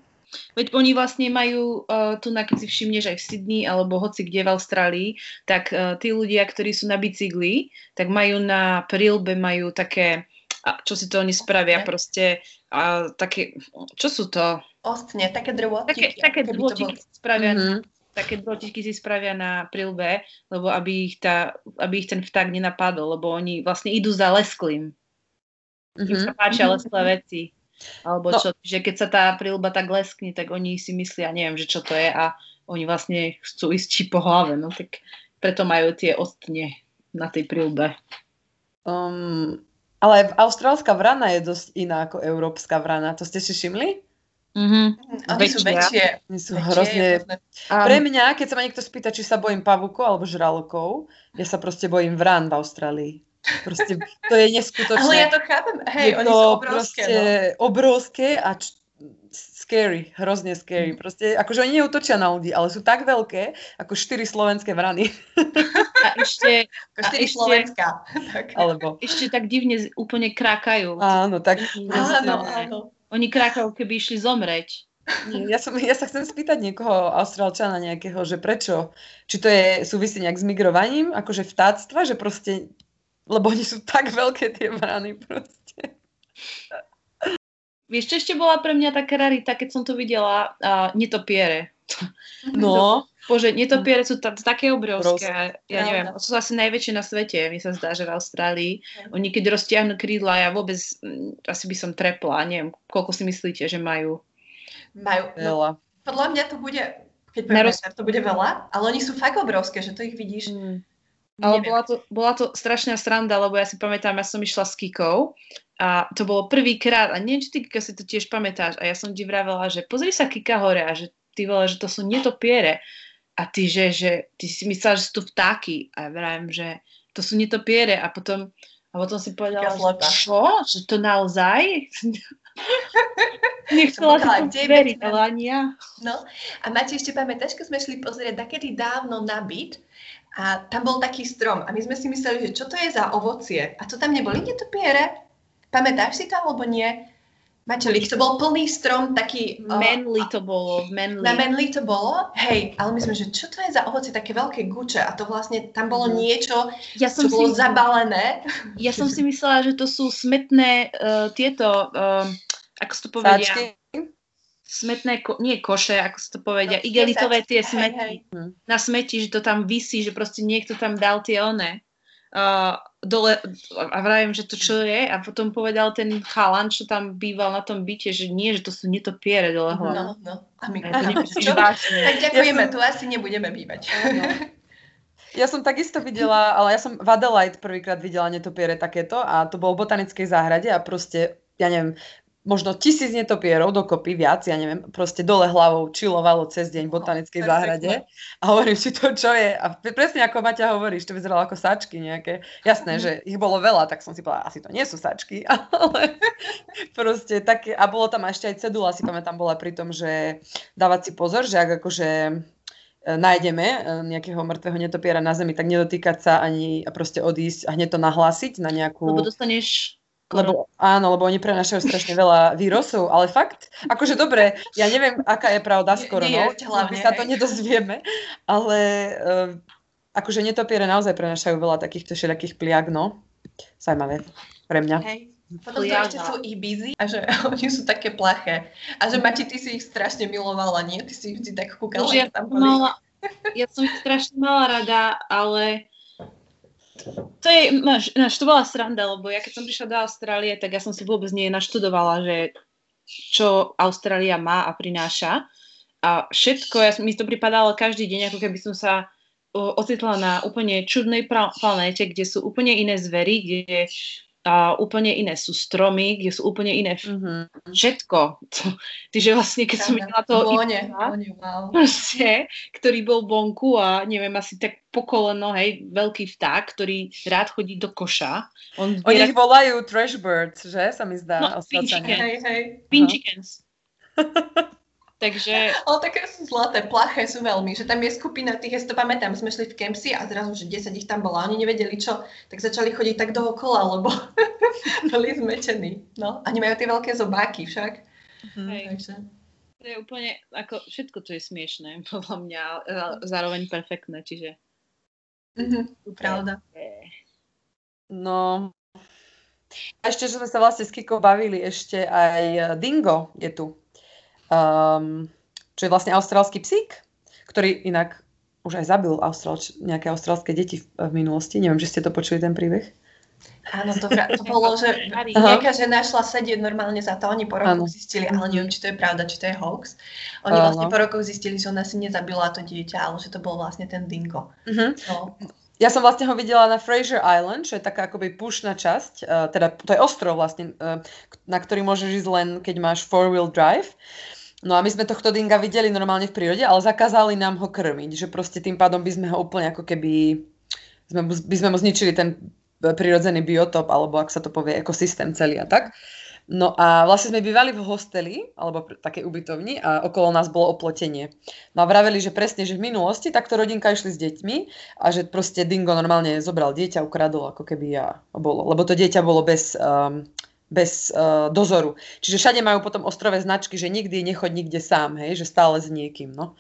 Veď oni vlastne majú, uh, tu na keď si všimneš aj v Sydney alebo hoci kde v Austrálii, tak uh, tí ľudia, ktorí sú na bicykli, tak majú na prílbe majú také, a čo si to oni spravia, proste uh, také, čo sú to? Ostne, také drôtiky. Také, také drôtiky spravia, Mhm. také drôtiky si spravia na prílbe, lebo aby ich, tá, aby ich ten vták nenapadol, lebo oni vlastne idú za lesklým. Im Mhm. sa páčia Mhm. lesklé veci. Alebo No. čo, že keď sa tá prílba tak leskne, tak oni si myslia, neviem, že čo to je a oni vlastne chcú ísť či po hlave, no tak preto majú tie ostne na tej prílbe. Um, ale austrálska vrana je dosť iná ako európska vrana. To ste si všimli? Mhm. Mhm, Oni sú väčšie. Oni sú väčšie, hrozne... Pre mňa, keď sa ma niekto spýta, či sa bojím pavúkov alebo žralokov, ja sa proste bojím vrán v Austrálii. Proste to je neskutočné. Ale ja to chápem. Hej, je oni to sú obrovské. proste No. obrovské a č- scary, hrozne scary. Mhm. Proste, akože oni neutočia na ľudí, ale sú tak veľké, ako štyri slovenské vrany. a ešte, Ako a štyri ešte- Slovenska. tak. Alebo, ešte tak divne úplne krákajú. áno, tak... Áno, áno. Oni krákajú, keby išli zomreť. Ja, som, ja sa chcem spýtať niekoho, austrálčana nejakého, že prečo? Či to je súvisí nejak s migrovaním, akože vtáctva, že proste, lebo oni sú tak veľké tie vrany proste. Vieš, čo ešte bola pre mňa taká rarita, keď som to videla? Uh, netopiere. No, Bože, netopiere sú ta- také obrovské. Ja neviem, sú asi najväčšie na svete, mi sa zdá, že v Austrálii. Oni keď roztiahnu krídla, ja vôbec, mm, asi by som trepla, neviem, koľko si myslíte, že majú. Majú, no, veľa. podľa mňa to bude, keď Na poviem roz- meter, to bude veľa, ale oni sú fakt obrovské, že to ich vidíš. Ale neviem. bola to, bola to strašná sranda, lebo ja si pamätám, ja som išla s Kikou a to bolo prvýkrát, a neviem, či ty Kika si to tiež pamätáš, a ja som ti vravela, že pozri sa Kika hore a že ty vole, že to sú netopiere. A ty, že, že ty si myslela, že sú to vtáky. A ja vravím, že to sú netopiere. A potom, a potom si povedala, že čo? Že to naozaj? Nechcela Som je veriť, ale ani ja. No a Mati, ešte pamätáš, keď sme šli pozrieť takedy dávno na byt a tam bol taký strom a my sme si mysleli, že čo to je za ovocie. A to tam neboli netopiere? Pamätáš si to alebo nie? Maťolík, to bol plný strom, taký... o, Manly to bolo, manly. Na Menli to bolo, hej, ale my sme, že čo to je za ovocie, také veľké guče a to vlastne, tam bolo Mhm. niečo, ja čo som bolo si, zabalené. Ja som si myslela, že to sú smetné uh, tieto, um, ako to povedia, Sáčky? Smetné, ko- nie koše, ako sa to povedia, No, igelitové tie hej, smeti. hej. Hm. Na smeti, že to tam visí, že proste niekto tam dal tie one. Uh, dole, a vravím, že to čo je a potom povedal ten chalan, čo tam býval na tom byte, že nie, že to sú netopiere dole hlavy. No, no. A my, A to nemyslíš čo? vážne. Tak ďakujeme, Ja som- tu asi nebudeme bývať. Ja som takisto videla, ale ja som v Adelaide prvýkrát videla netopiere takéto a to bolo v botanickej záhrade a proste, ja neviem, možno tisíc netopierov dokopy, viac, ja neviem, proste dole hlavou čilovalo cez deň v botanickej perfektné. záhrade a hovorím si to, čo je. A pre- presne ako Maťa hovoríš, to vyzeralo ako sačky nejaké. Jasné, Mhm. že ich bolo veľa, tak som si povedala, asi to nie sú sačky, ale proste také, a bolo tam ešte aj cedula, si pamätám, bola pri tom, že dávať si pozor, že ak akože e, nájdeme e, nejakého mŕtvého netopiera na zemi, tak nedotýkať sa ani a proste odísť a hneď to nahlásiť na nejakú... Lebo dostaneš Lebo, áno, lebo oni prenašajú strašne veľa vírusov, ale fakt, akože dobre, ja neviem, aká je pravda s koronou, my sa to nedozvieme, ale uh, akože netopiere naozaj prenašajú veľa takýchto všelijakých pliag, no. Zajímavé pre mňa. Hej. Potom Pliaga. ešte sú ibizy a že oni sú také plaché. A že Mati, ty si ich strašne milovala, nie? Ty si ich vždy tak kúkala, Bože, ja, že tam boli. mala, ja som ich strašne mala rada, ale to je, máš, máš, to bola sranda, lebo ja keď som prišla do Austrálie, tak ja som si vôbec nie naštudovala, že čo Austrália má a prináša. A všetko, ja, mi to pripadalo každý deň, ako keby som sa ocitla na úplne čudnej planéte, kde sú úplne iné zvery, kde a úplne iné sú stromy, kde sú úplne iné Mhm. všetko. Tyže vlastne, keď som videla toho Vône, wow. proste, ktorý bol vonku a neviem, asi tak po koleno, hej, veľký vták, ktorý rád chodí do koša. On Oni zbiera ich volajú trash birds, že? Sa mi zdá. No, Austrálčania. pinchiken. Hej, hej. pin chickens. Takže... Ale také sú zlaté, plaché sú veľmi, že tam je skupina tých, ja si to pamätám, sme šli v Kempsi a zrazu, že 10 ich tam bolo, oni nevedeli čo, tak začali chodiť tak dookola, lebo boli zmečení. No, a nemajú tie veľké zobáky však. Mm-hmm. Takže... To je úplne, ako všetko to je smiešné, podľa mňa, zároveň perfektné, čiže... Mm-hmm, pravda. No, a ešte, že sme sa vlastne s Kiko bavili, ešte aj Dingo je tu um, čo je vlastne austrálsky psík, ktorý inak už aj zabil Austral, nejaké austrálske deti v, v minulosti. Neviem, že ste to počuli, ten príbeh. Áno, to, to bolo, že nejaká žena šla sedieť normálne za to, oni po rokoch ano. zistili, ale neviem, či to je pravda, či to je hoax. Oni ano. vlastne po rokoch zistili, že ona si nezabila to dieťa, ale že to bol vlastne ten dingo. Uh-huh. No. Ja som vlastne ho videla na Fraser Island, čo je taká akoby pušná časť, uh, teda to je ostrov vlastne, uh, na ktorý môžeš ísť len, keď máš four-wheel drive. No a my sme tohto dinga videli normálne v prírode, ale zakázali nám ho krmiť, že proste tým pádom by sme ho úplne ako keby, sme, by sme mu zničili ten prirodzený biotop, alebo ak sa to povie, ekosystém celý a tak. No a vlastne sme bývali v hosteli, alebo v takej ubytovni a okolo nás bolo oplotenie. No a vraveli, že presne, že v minulosti takto rodinka išli s deťmi a že proste Dingo normálne zobral dieťa, ukradol ako keby ja bolo. Lebo to dieťa bolo bez um, bez uh, dozoru. Čiže všade majú potom ostrové značky, že nikdy nechoď nikde sám, hej, že stále s niekým, no.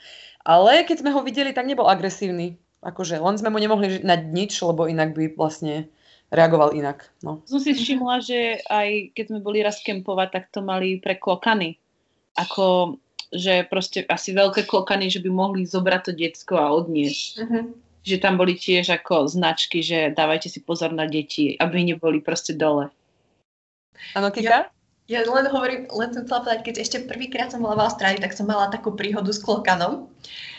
Ale keď sme ho videli, tak nebol agresívny. Akože len sme mu nemohli na nič, lebo inak by vlastne reagoval inak. No. Som si všimla, že aj keď sme boli raz kempovať, tak to mali pre klokany. Ako, že proste asi veľké klokany, že by mohli zobrať to detsko a odniesť. Uh-huh. Že tam boli tiež ako značky, že dávajte si pozor na deti, aby neboli proste dole. Áno, Kika? Ja, ja len hovorím, len som chcela povedať, keď ešte prvýkrát som bola v Austrálii, tak som mala takú príhodu s klokanom.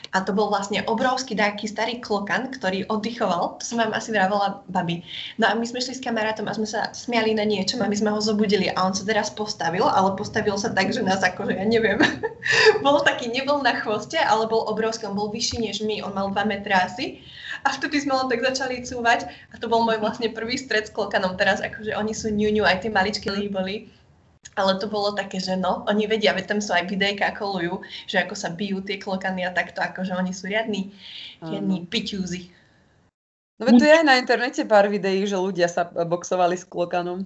A to bol vlastne obrovský taký starý klokan, ktorý oddychoval. To som vám asi vravela babi. No a my sme šli s kamarátom a sme sa smiali na niečom a my sme ho zobudili a on sa teraz postavil, ale postavil sa tak, že nás akože, ja neviem, bol taký, nebol na chvoste, ale bol obrovský, on bol vyšší než my, on mal 2 metre asi. A vtedy sme len tak začali cúvať a to bol môj vlastne prvý stred s klokanom. Teraz akože oni sú ňuňu, aj tie maličky boli ale to bolo také, že no, oni vedia, veď tam sú aj videjka kolujú, že ako sa bijú tie klokany a takto, akože oni sú riadní, riadní piťúzy. No veď tu je aj na internete pár videí, že ľudia sa boxovali s klokanom.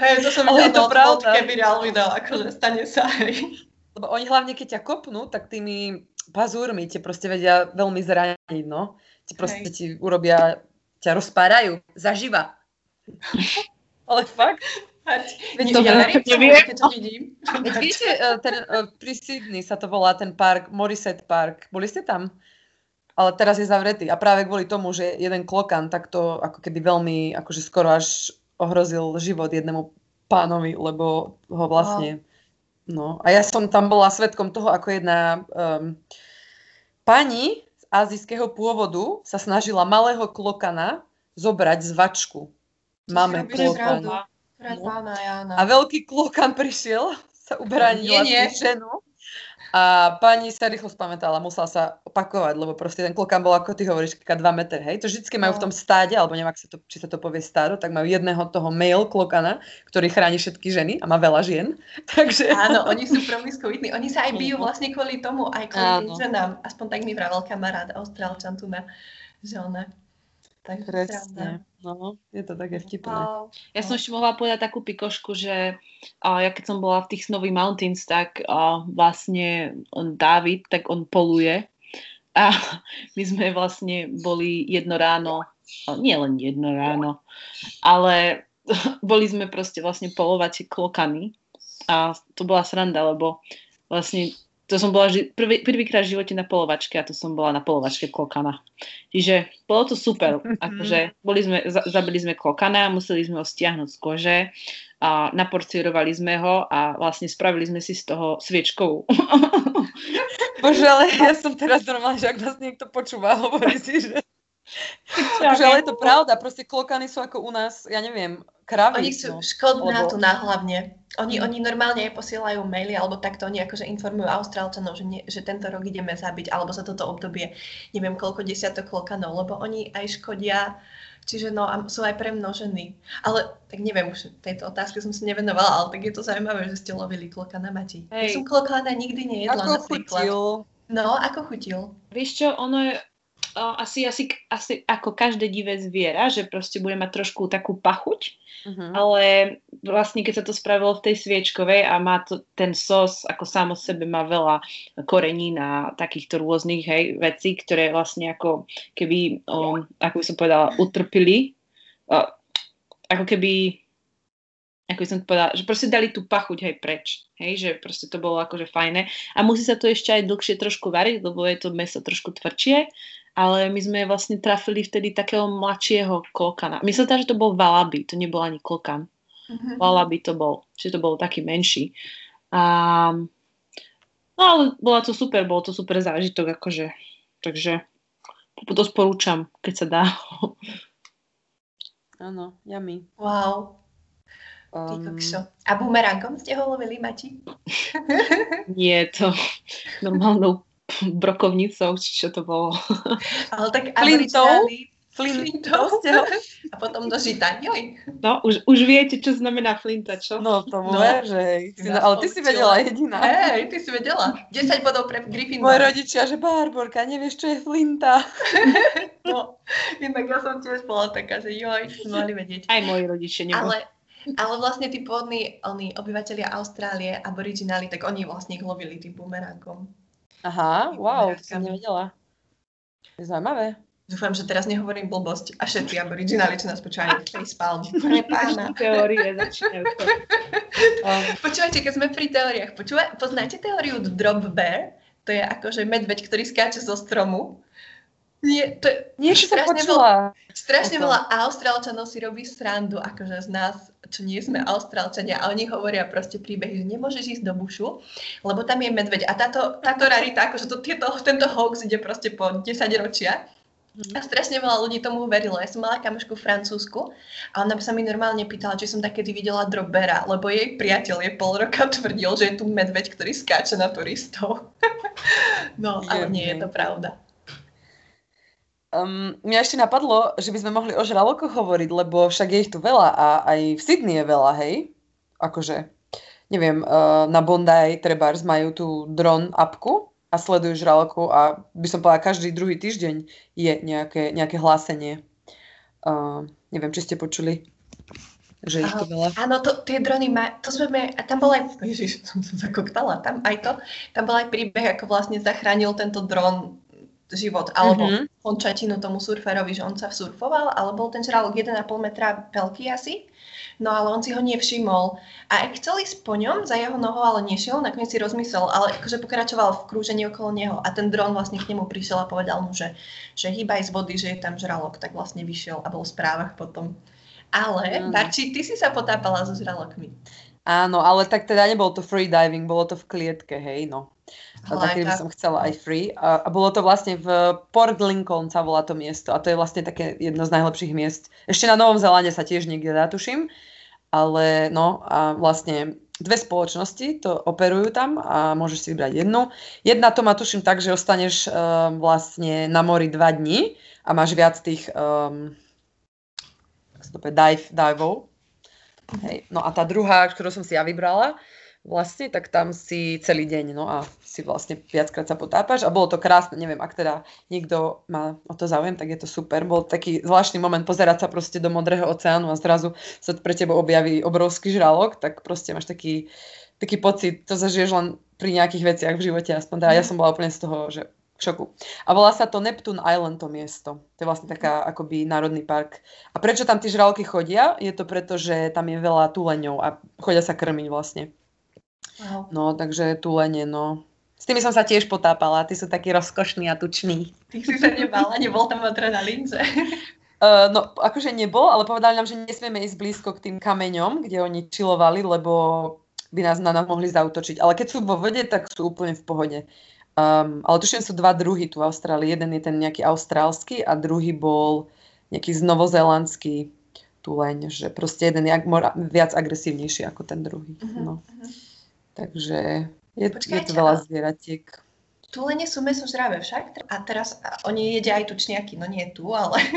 Hej, to som videla, je to pravda. keby reál video, akože stane sa, hej. Lebo oni hlavne, keď ťa kopnú, tak tými pazúrmi ťa proste vedia veľmi zraniť, no. Ti proste hej. ti urobia, ťa rozpárajú zaživa. Ale fakt. Veď to ja verím keď to vidím. Veď viete, e, ten, e, pri Sydney sa to volá ten park, Morissette Park. Boli ste tam? Ale teraz je zavretý. A práve kvôli tomu, že jeden klokan takto ako keby veľmi, akože skoro až ohrozil život jednému pánovi, lebo ho vlastne... No. A ja som tam bola svetkom toho, ako jedna um, pani z azijského pôvodu sa snažila malého klokana zobrať z vačku. Máme klokan. Pána Jána. A veľký klokan prišiel sa vlastne ženu. A pani sa rýchlo spamätala, musela sa opakovať, lebo proste ten klokan bol, ako ty hovoríš, 2 meter, hej. To vždycky majú v tom stáde, alebo neviem, sa to, či sa to povie stádo, tak majú jedného toho male klokana, ktorý chráni všetky ženy a má veľa žien. Takže... Áno, oni sú promiskuitní. Oni sa aj bijú vlastne kvôli tomu, aj kvôli tým ženám. Aspoň tak mi vravel kamarát Austrálčan tu na, že ona tak Presne. No, je to také vtipné. Wow. Ja som ešte mohla povedať takú pikošku, že uh, ja keď som bola v tých Snowy Mountains, tak uh, vlastne on, David, tak on poluje. A my sme vlastne boli jedno ráno, nie len jedno ráno, ale boli sme proste vlastne polovať klokany. A to bola sranda, lebo vlastne to som bola ži- prvý, prvýkrát v živote na polovačke a to som bola na polovačke klokana. Čiže bolo to super. Akože boli sme, za, zabili sme klokana, museli sme ho stiahnuť z kože a naporcírovali sme ho a vlastne spravili sme si z toho sviečkovú. Bože, ale ja som teraz normálne, že ak nás niekto počúva, hovorí si, že že ale je to pravda, proste klokany sú ako u nás, ja neviem, kravy. Oni sú no, škodná lebo... tu náhlavne. Oni, mm. oni normálne posielajú maily, alebo takto oni akože informujú Austrálčanov, že, nie, že tento rok ideme zabiť, alebo za toto obdobie neviem koľko desiatok klokanov, lebo oni aj škodia Čiže no, a sú aj premnožení. Ale tak neviem, už tejto otázke som si nevenovala, ale tak je to zaujímavé, že ste lovili klokana Mati. Ja som klokana nikdy nejedla ako napríklad. Chutil? No, ako chutil? Vieš čo, ono je uh, asi, asi, asi ako každé divé zviera, že proste bude mať trošku takú pachuť, uh-huh. ale vlastne keď sa to spravilo v tej sviečkovej a má to, ten sos ako sám o sebe má veľa korení na takýchto rôznych hej, vecí, ktoré vlastne ako keby, um, ako by som povedala, utrpili, uh, ako keby ako by som povedala, že proste dali tú pachuť aj preč, hej, že proste to bolo akože fajné a musí sa to ešte aj dlhšie trošku variť, lebo je to meso trošku tvrdšie, ale my sme vlastne trafili vtedy takého mladšieho klokana. Myslím, že to bol Valaby, to nebol ani klokan. Uh-huh. Valaby to bol, čiže to bol taký menší. A, no ale bola to super, bol to super zážitok, akože, takže to sporúčam, keď sa dá. Áno, yummy. Wow. Um... A bumerangom ste ho lovili, Mati? Nie, to normálnou brokovnicou, či čo to bolo. Ale tak Flintou? Flintou. A potom do žita, joj. No, už, už viete, čo znamená flinta, čo? No, to no. že... No, ale ty si vedela jediná. Hej, ty si vedela. 10 bodov pre Gryffindor. Moje rodičia, že Barborka, nevieš, čo je flinta. no, inak ja som tiež bola taká, že joj, mali vedieť. Aj moji rodičia neboli. Ale, ale vlastne tí pôvodní oni, obyvateľia Austrálie, aborigináli, tak oni vlastne ich lovili tým bumerangom. Aha, wow, to som nevedela. Je zaujímavé. Dúfam, že teraz nehovorím blbosť a všetci aborigináli, čo nás počúvajú, facepalm. Pána. Teórie začínajú. Um. Počúvajte, keď sme pri teóriách, počúva, poznáte teóriu Drop Bear? To je akože medveď, ktorý skáče zo stromu. Nie, to je, Niečo som počula. Veľa, strašne veľa Austrálčanov si robí srandu, akože z nás, čo nie sme Austrálčania, a oni hovoria proste príbehy, že nemôžeš ísť do bušu, lebo tam je medveď. A táto, táto rarita, akože to, tieto, tento hoax ide proste po 10 ročia. A strašne veľa ľudí tomu verilo. Ja som mala kamošku v Francúzsku a ona sa mi normálne pýtala, či som takedy videla drobera, lebo jej priateľ je pol roka tvrdil, že je tu medveď, ktorý skáče na turistov. no, ale nie je to pravda. Um, mňa ešte napadlo, že by sme mohli o žralokoch hovoriť, lebo však je ich tu veľa a aj v Sydney je veľa, hej? Akože, neviem, uh, na Bondi trebárs majú tú dron apku a sledujú žraloku a by som povedala, každý druhý týždeň je nejaké, nejaké hlásenie. Uh, neviem, či ste počuli, že ich tu veľa. Áno, to, tie drony, má, to sme, a tam bol aj, ježiš, som sa zakoktala, tam aj to, tam bol aj príbeh, ako vlastne zachránil tento dron život, alebo mm-hmm. končatinu tomu surferovi, že on sa surfoval, ale bol ten žralok 1,5 metra veľký asi, no ale on si ho nevšimol. A ak chcel ísť po ňom, za jeho nohou, ale nešiel, nakoniec si rozmyslel, ale akože pokračoval v krúžení okolo neho a ten dron vlastne k nemu prišiel a povedal mu, že, že hýbaj z vody, že je tam žralok, tak vlastne vyšiel a bol v správach potom. Ale, mm. Barči, ty si sa potápala so žralokmi. Áno, ale tak teda nebol to free diving, bolo to v klietke, hej, no. Také by som chcela aj free. A, a bolo to vlastne v Port Lincoln sa volá to miesto a to je vlastne také jedno z najlepších miest. Ešte na Novom Zelande sa tiež niekde dá, tuším. Ale no a vlastne dve spoločnosti to operujú tam a môžeš si vybrať jednu. Jedna to má tuším tak, že ostaneš um, vlastne na mori dva dní a máš viac tých um, dive, divov, Hej. No a tá druhá, ktorú som si ja vybrala, vlastne, tak tam si celý deň, no a si vlastne viackrát sa potápaš a bolo to krásne, neviem, ak teda niekto má o to záujem, tak je to super. Bol taký zvláštny moment pozerať sa proste do modrého oceánu a zrazu sa pre teba objaví obrovský žralok, tak proste máš taký, taký pocit, to zažiješ len pri nejakých veciach v živote, aspoň teda ja mhm. som bola úplne z toho, že šoku. A volá sa to Neptune Island to miesto. To je vlastne taká akoby národný park. A prečo tam tí žralky chodia? Je to preto, že tam je veľa tuleňov a chodia sa krmiť vlastne. No, takže tulenie, no. S tými som sa tiež potápala, tí sú takí rozkošní a tuční. Ty si sa nebala, nebol tam na lince. Uh, no, akože nebol, ale povedali nám, že nesmieme ísť blízko k tým kameňom, kde oni čilovali, lebo by nás na nás mohli zautočiť. Ale keď sú vo vode, tak sú úplne v pohode. Um, ale tuším, sú dva druhy tu v Austrálii. Jeden je ten nejaký austrálsky a druhý bol nejaký znovozelandský tuleň, že proste jeden je viac agresívnejší ako ten druhý. Uh-huh, no. uh-huh. Takže je, je to veľa zvieratiek. Tulene sú meso žravé však. A teraz a oni jedia aj tučniaky, no nie tu, ale...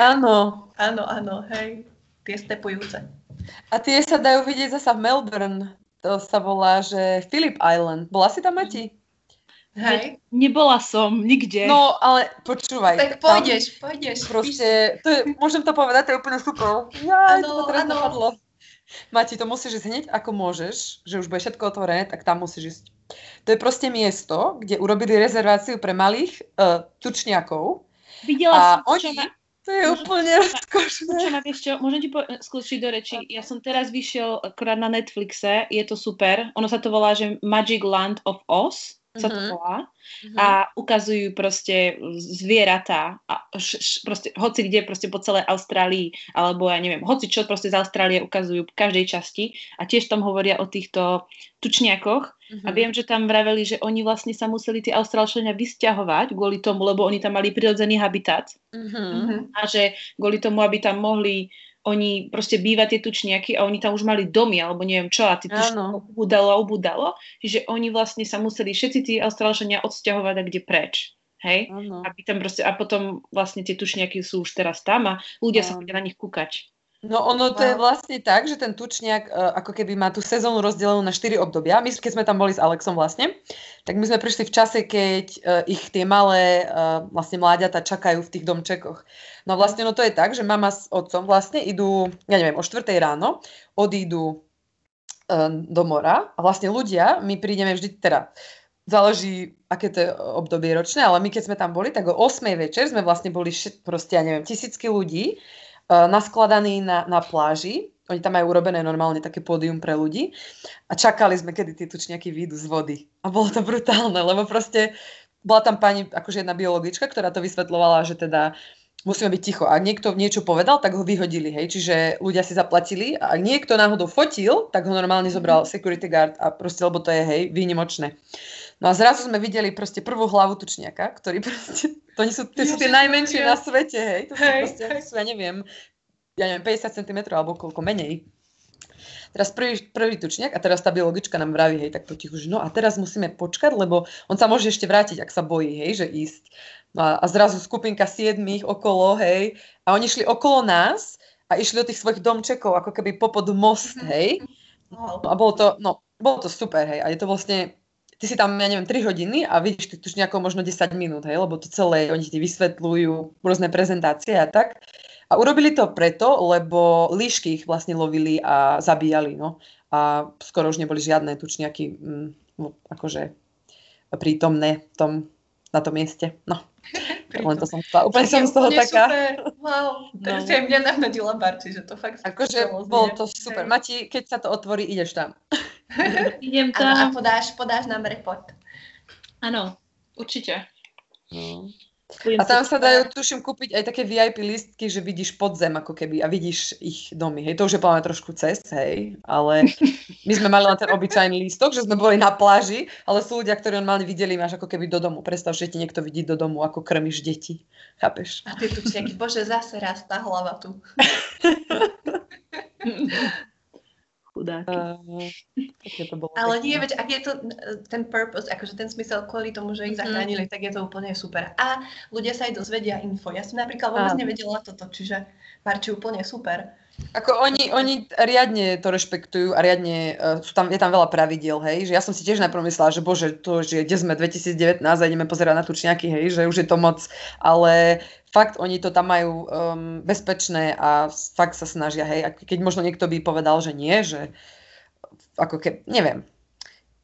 Áno. áno, áno, hej. Tie stepujúce. A tie sa dajú vidieť zasa v Melbourne. To sa volá, že Phillip Island. Bola si tam, Mati? Hej. Nebola som nikde. No, ale počúvaj. Tak pôjdeš, pôjdeš. Proste, to je, môžem to povedať, to je úplne super. Ja, to teraz napadlo. Mati, to musíš ísť hneď, ako môžeš, že už bude všetko otvorené, tak tam musíš ísť. To je proste miesto, kde urobili rezerváciu pre malých uh, tučniakov. Videla A som, oni, ma, to je Môžem- úplne rozkošné. čo ma, vieš čo, môžem ti po- skúsiť do reči. Ja som teraz vyšiel akorát na Netflixe, je to super. Ono sa to volá, že Magic Land of Oz sa to Mhm. volá. Mhm. a ukazujú proste zvieratá a š, š, proste, hoci kde proste po celej Austrálii alebo ja neviem, hoci čo proste z Austrálie ukazujú v každej časti a tiež tam hovoria o týchto tučniakoch Mhm. a viem, že tam vraveli, že oni vlastne sa museli tí Austrálčania vysťahovať kvôli tomu, lebo oni tam mali prirodzený habitat Mhm. Mhm. a že kvôli tomu, aby tam mohli oni proste bývať tie tučniaky a oni tam už mali domy alebo neviem čo a tí Áno. tučniakov ubudalo a ubudalo, že oni vlastne sa museli všetci tí Austrálčania odsťahovať a kde preč. Hej? Aby tam proste, a potom vlastne tie tučniaky sú už teraz tam a ľudia sa Áno. chodia na nich kúkať. No ono to je vlastne tak, že ten tučniak uh, ako keby má tú sezónu rozdelenú na 4 obdobia. My, keď sme tam boli s Alexom vlastne, tak my sme prišli v čase, keď uh, ich tie malé uh, vlastne mláďata čakajú v tých domčekoch. No vlastne no to je tak, že mama s otcom vlastne idú, ja neviem, o 4 ráno, odídu do mora a vlastne ľudia, my prídeme vždy, teda záleží, aké to je obdobie ročné, ale my keď sme tam boli, tak o 8 večer sme vlastne boli proste, ja neviem, tisícky ľudí, naskladaní na, na pláži. Oni tam majú urobené normálne také pódium pre ľudí a čakali sme, kedy tí tučniaky výjdu z vody. A bolo to brutálne, lebo proste bola tam pani, akože jedna biologička, ktorá to vysvetľovala, že teda musíme byť ticho. Ak niekto niečo povedal, tak ho vyhodili, hej. Čiže ľudia si zaplatili a ak niekto náhodou fotil, tak ho normálne zobral security guard a proste, lebo to je, hej, výnimočné. No a zrazu sme videli proste prvú hlavu tučniaka, ktorý proste, to nie sú, tie sú tie najmenšie na svete, hej. To sú Hej, proste, hej. sú, ja neviem, ja neviem, 50 cm alebo koľko menej. Teraz prvý, prvý tučniak a teraz tá biologička nám vraví, hej, tak potichu, že no a teraz musíme počkať, lebo on sa môže ešte vrátiť, ak sa bojí, hej, že ísť. No a, a zrazu skupinka siedmých okolo, hej, a oni šli okolo nás a išli do tých svojich domčekov, ako keby popod most, Mhm. hej. No a bolo to, no, bolo to super, hej, a je to vlastne, ty si tam, ja neviem, 3 hodiny a vidíš tých tučniakov možno 10 minút, hej, lebo to celé, oni ti vysvetľujú rôzne prezentácie a tak. A urobili to preto, lebo líšky ich vlastne lovili a zabíjali, no. A skoro už neboli žiadne tučniaky, mm, no, akože prítomné v tom, na tom mieste. No, len to som chcela. Úplne som z toho taká. Super. Wow, tak No. aj mňa navnadila Barči, že to fakt Akože bolo to super. Mati, keď sa to otvorí, ideš tam. Idem Áno, a tam. podáš, podáš nám report. Áno, určite. No. A tam sa- dajú, tuším, kúpiť aj také VIP listky, že vidíš podzem ako keby a vidíš ich domy. Hej, to už je plne trošku cez, hej, ale my sme mali len ten obyčajný lístok, že sme boli na pláži, ale sú ľudia, ktorí normálne videli máš ako keby do domu. Predstav, že ti niekto vidí do domu, ako krmiš deti. Chápeš? A ty tu nejaký, bože, zase raz tá hlava tu. Chudáky. Uh, také to bolo Ale nie, veď ak je to eh, ten purpose, akože ten smysel kvôli tomu, že ich Mhm. zachránili, tak je to úplne super. A ľudia sa aj dozvedia info. Ja som napríklad vôbec Áno. nevedela toto, čiže Marči úplne super. Ako oni, oni riadne to rešpektujú a riadne, uh, sú tam, je tam veľa pravidiel, hej, že ja som si tiež najprv myslela, že bože, to, že kde sme 2019 a ideme pozerať na tučniaky, hej, že už je to moc, ale fakt oni to tam majú um, bezpečné a fakt sa snažia, hej, a keď možno niekto by povedal, že nie, že ako keď, neviem,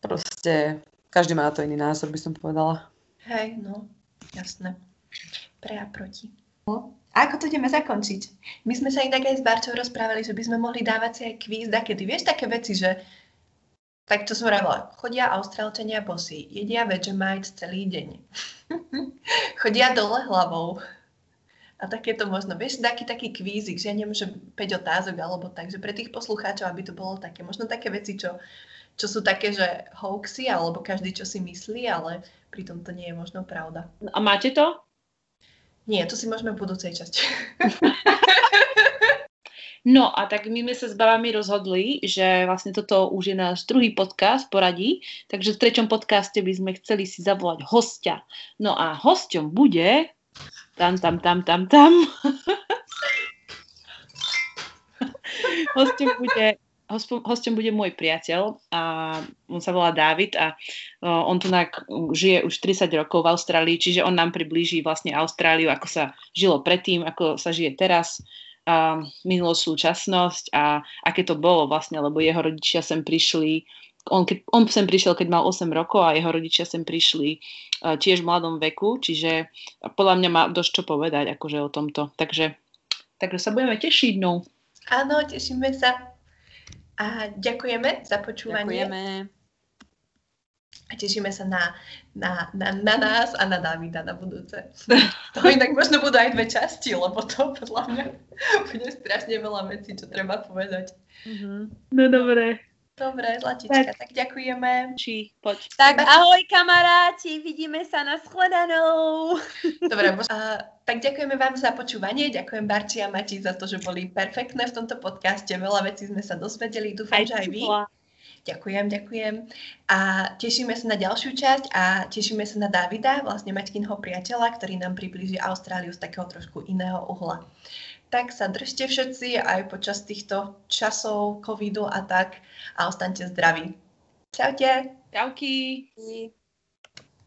proste každý má na to iný názor, by som povedala. Hej, no, jasné. Pre a proti. No. Ako to ideme zakončiť? My sme sa inak aj s Barčou rozprávali, že by sme mohli dávať si aj kvíz, kedy vieš také veci, že tak to som vravila, chodia Austrálčania bosí, jedia Vegemite celý deň. chodia dole hlavou. A takéto možno, vieš, taký taký kvízik, že ja neviem, že 5 otázok alebo tak, že pre tých poslucháčov, aby to bolo také, možno také veci, čo, čo sú také, že hoaxy, alebo každý čo si myslí, ale pritom to nie je možno pravda. A máte to? Nie, to si môžeme v budúcej časti. No a tak my sme sa s babami rozhodli, že vlastne toto už je náš druhý podcast poradí, takže v treťom podcaste by sme chceli si zavolať hostia. No a hosťom bude tam, tam, tam, tam, tam. hosťom bude hostom bude môj priateľ a on sa volá David a on tu žije už 30 rokov v Austrálii, čiže on nám priblíži vlastne Austráliu, ako sa žilo predtým, ako sa žije teraz, a minulosť, súčasnosť a aké to bolo vlastne, lebo jeho rodičia sem prišli, on, keď, on sem prišiel, keď mal 8 rokov a jeho rodičia sem prišli tiež v mladom veku, čiže podľa mňa má dosť čo povedať akože o tomto. Takže, takže sa budeme tešiť, no. Áno, tešíme sa. A ďakujeme za počúvanie. Ďakujeme. A tešíme sa na, na, na, na nás a na Davida na budúce. To inak možno budú aj dve časti, lebo to podľa mňa bude strašne veľa vecí, čo treba povedať. Mm-hmm. No dobre. Dobre, Zlatička, tak, tak ďakujeme. Či, poď. Tak ahoj kamaráti, vidíme sa na shledanou. Dobre, uh, tak ďakujeme vám za počúvanie, ďakujem Barči a Mati za to, že boli perfektné v tomto podcaste, veľa vecí sme sa dozvedeli, dúfam, aj že aj vy. Ďakujem, ďakujem. A tešíme sa na ďalšiu časť a tešíme sa na Davida, vlastne Maťkinho priateľa, ktorý nám približí Austráliu z takého trošku iného uhla tak sa držte všetci aj počas týchto časov covidu a tak a ostaňte zdraví. Čaute. Čauky.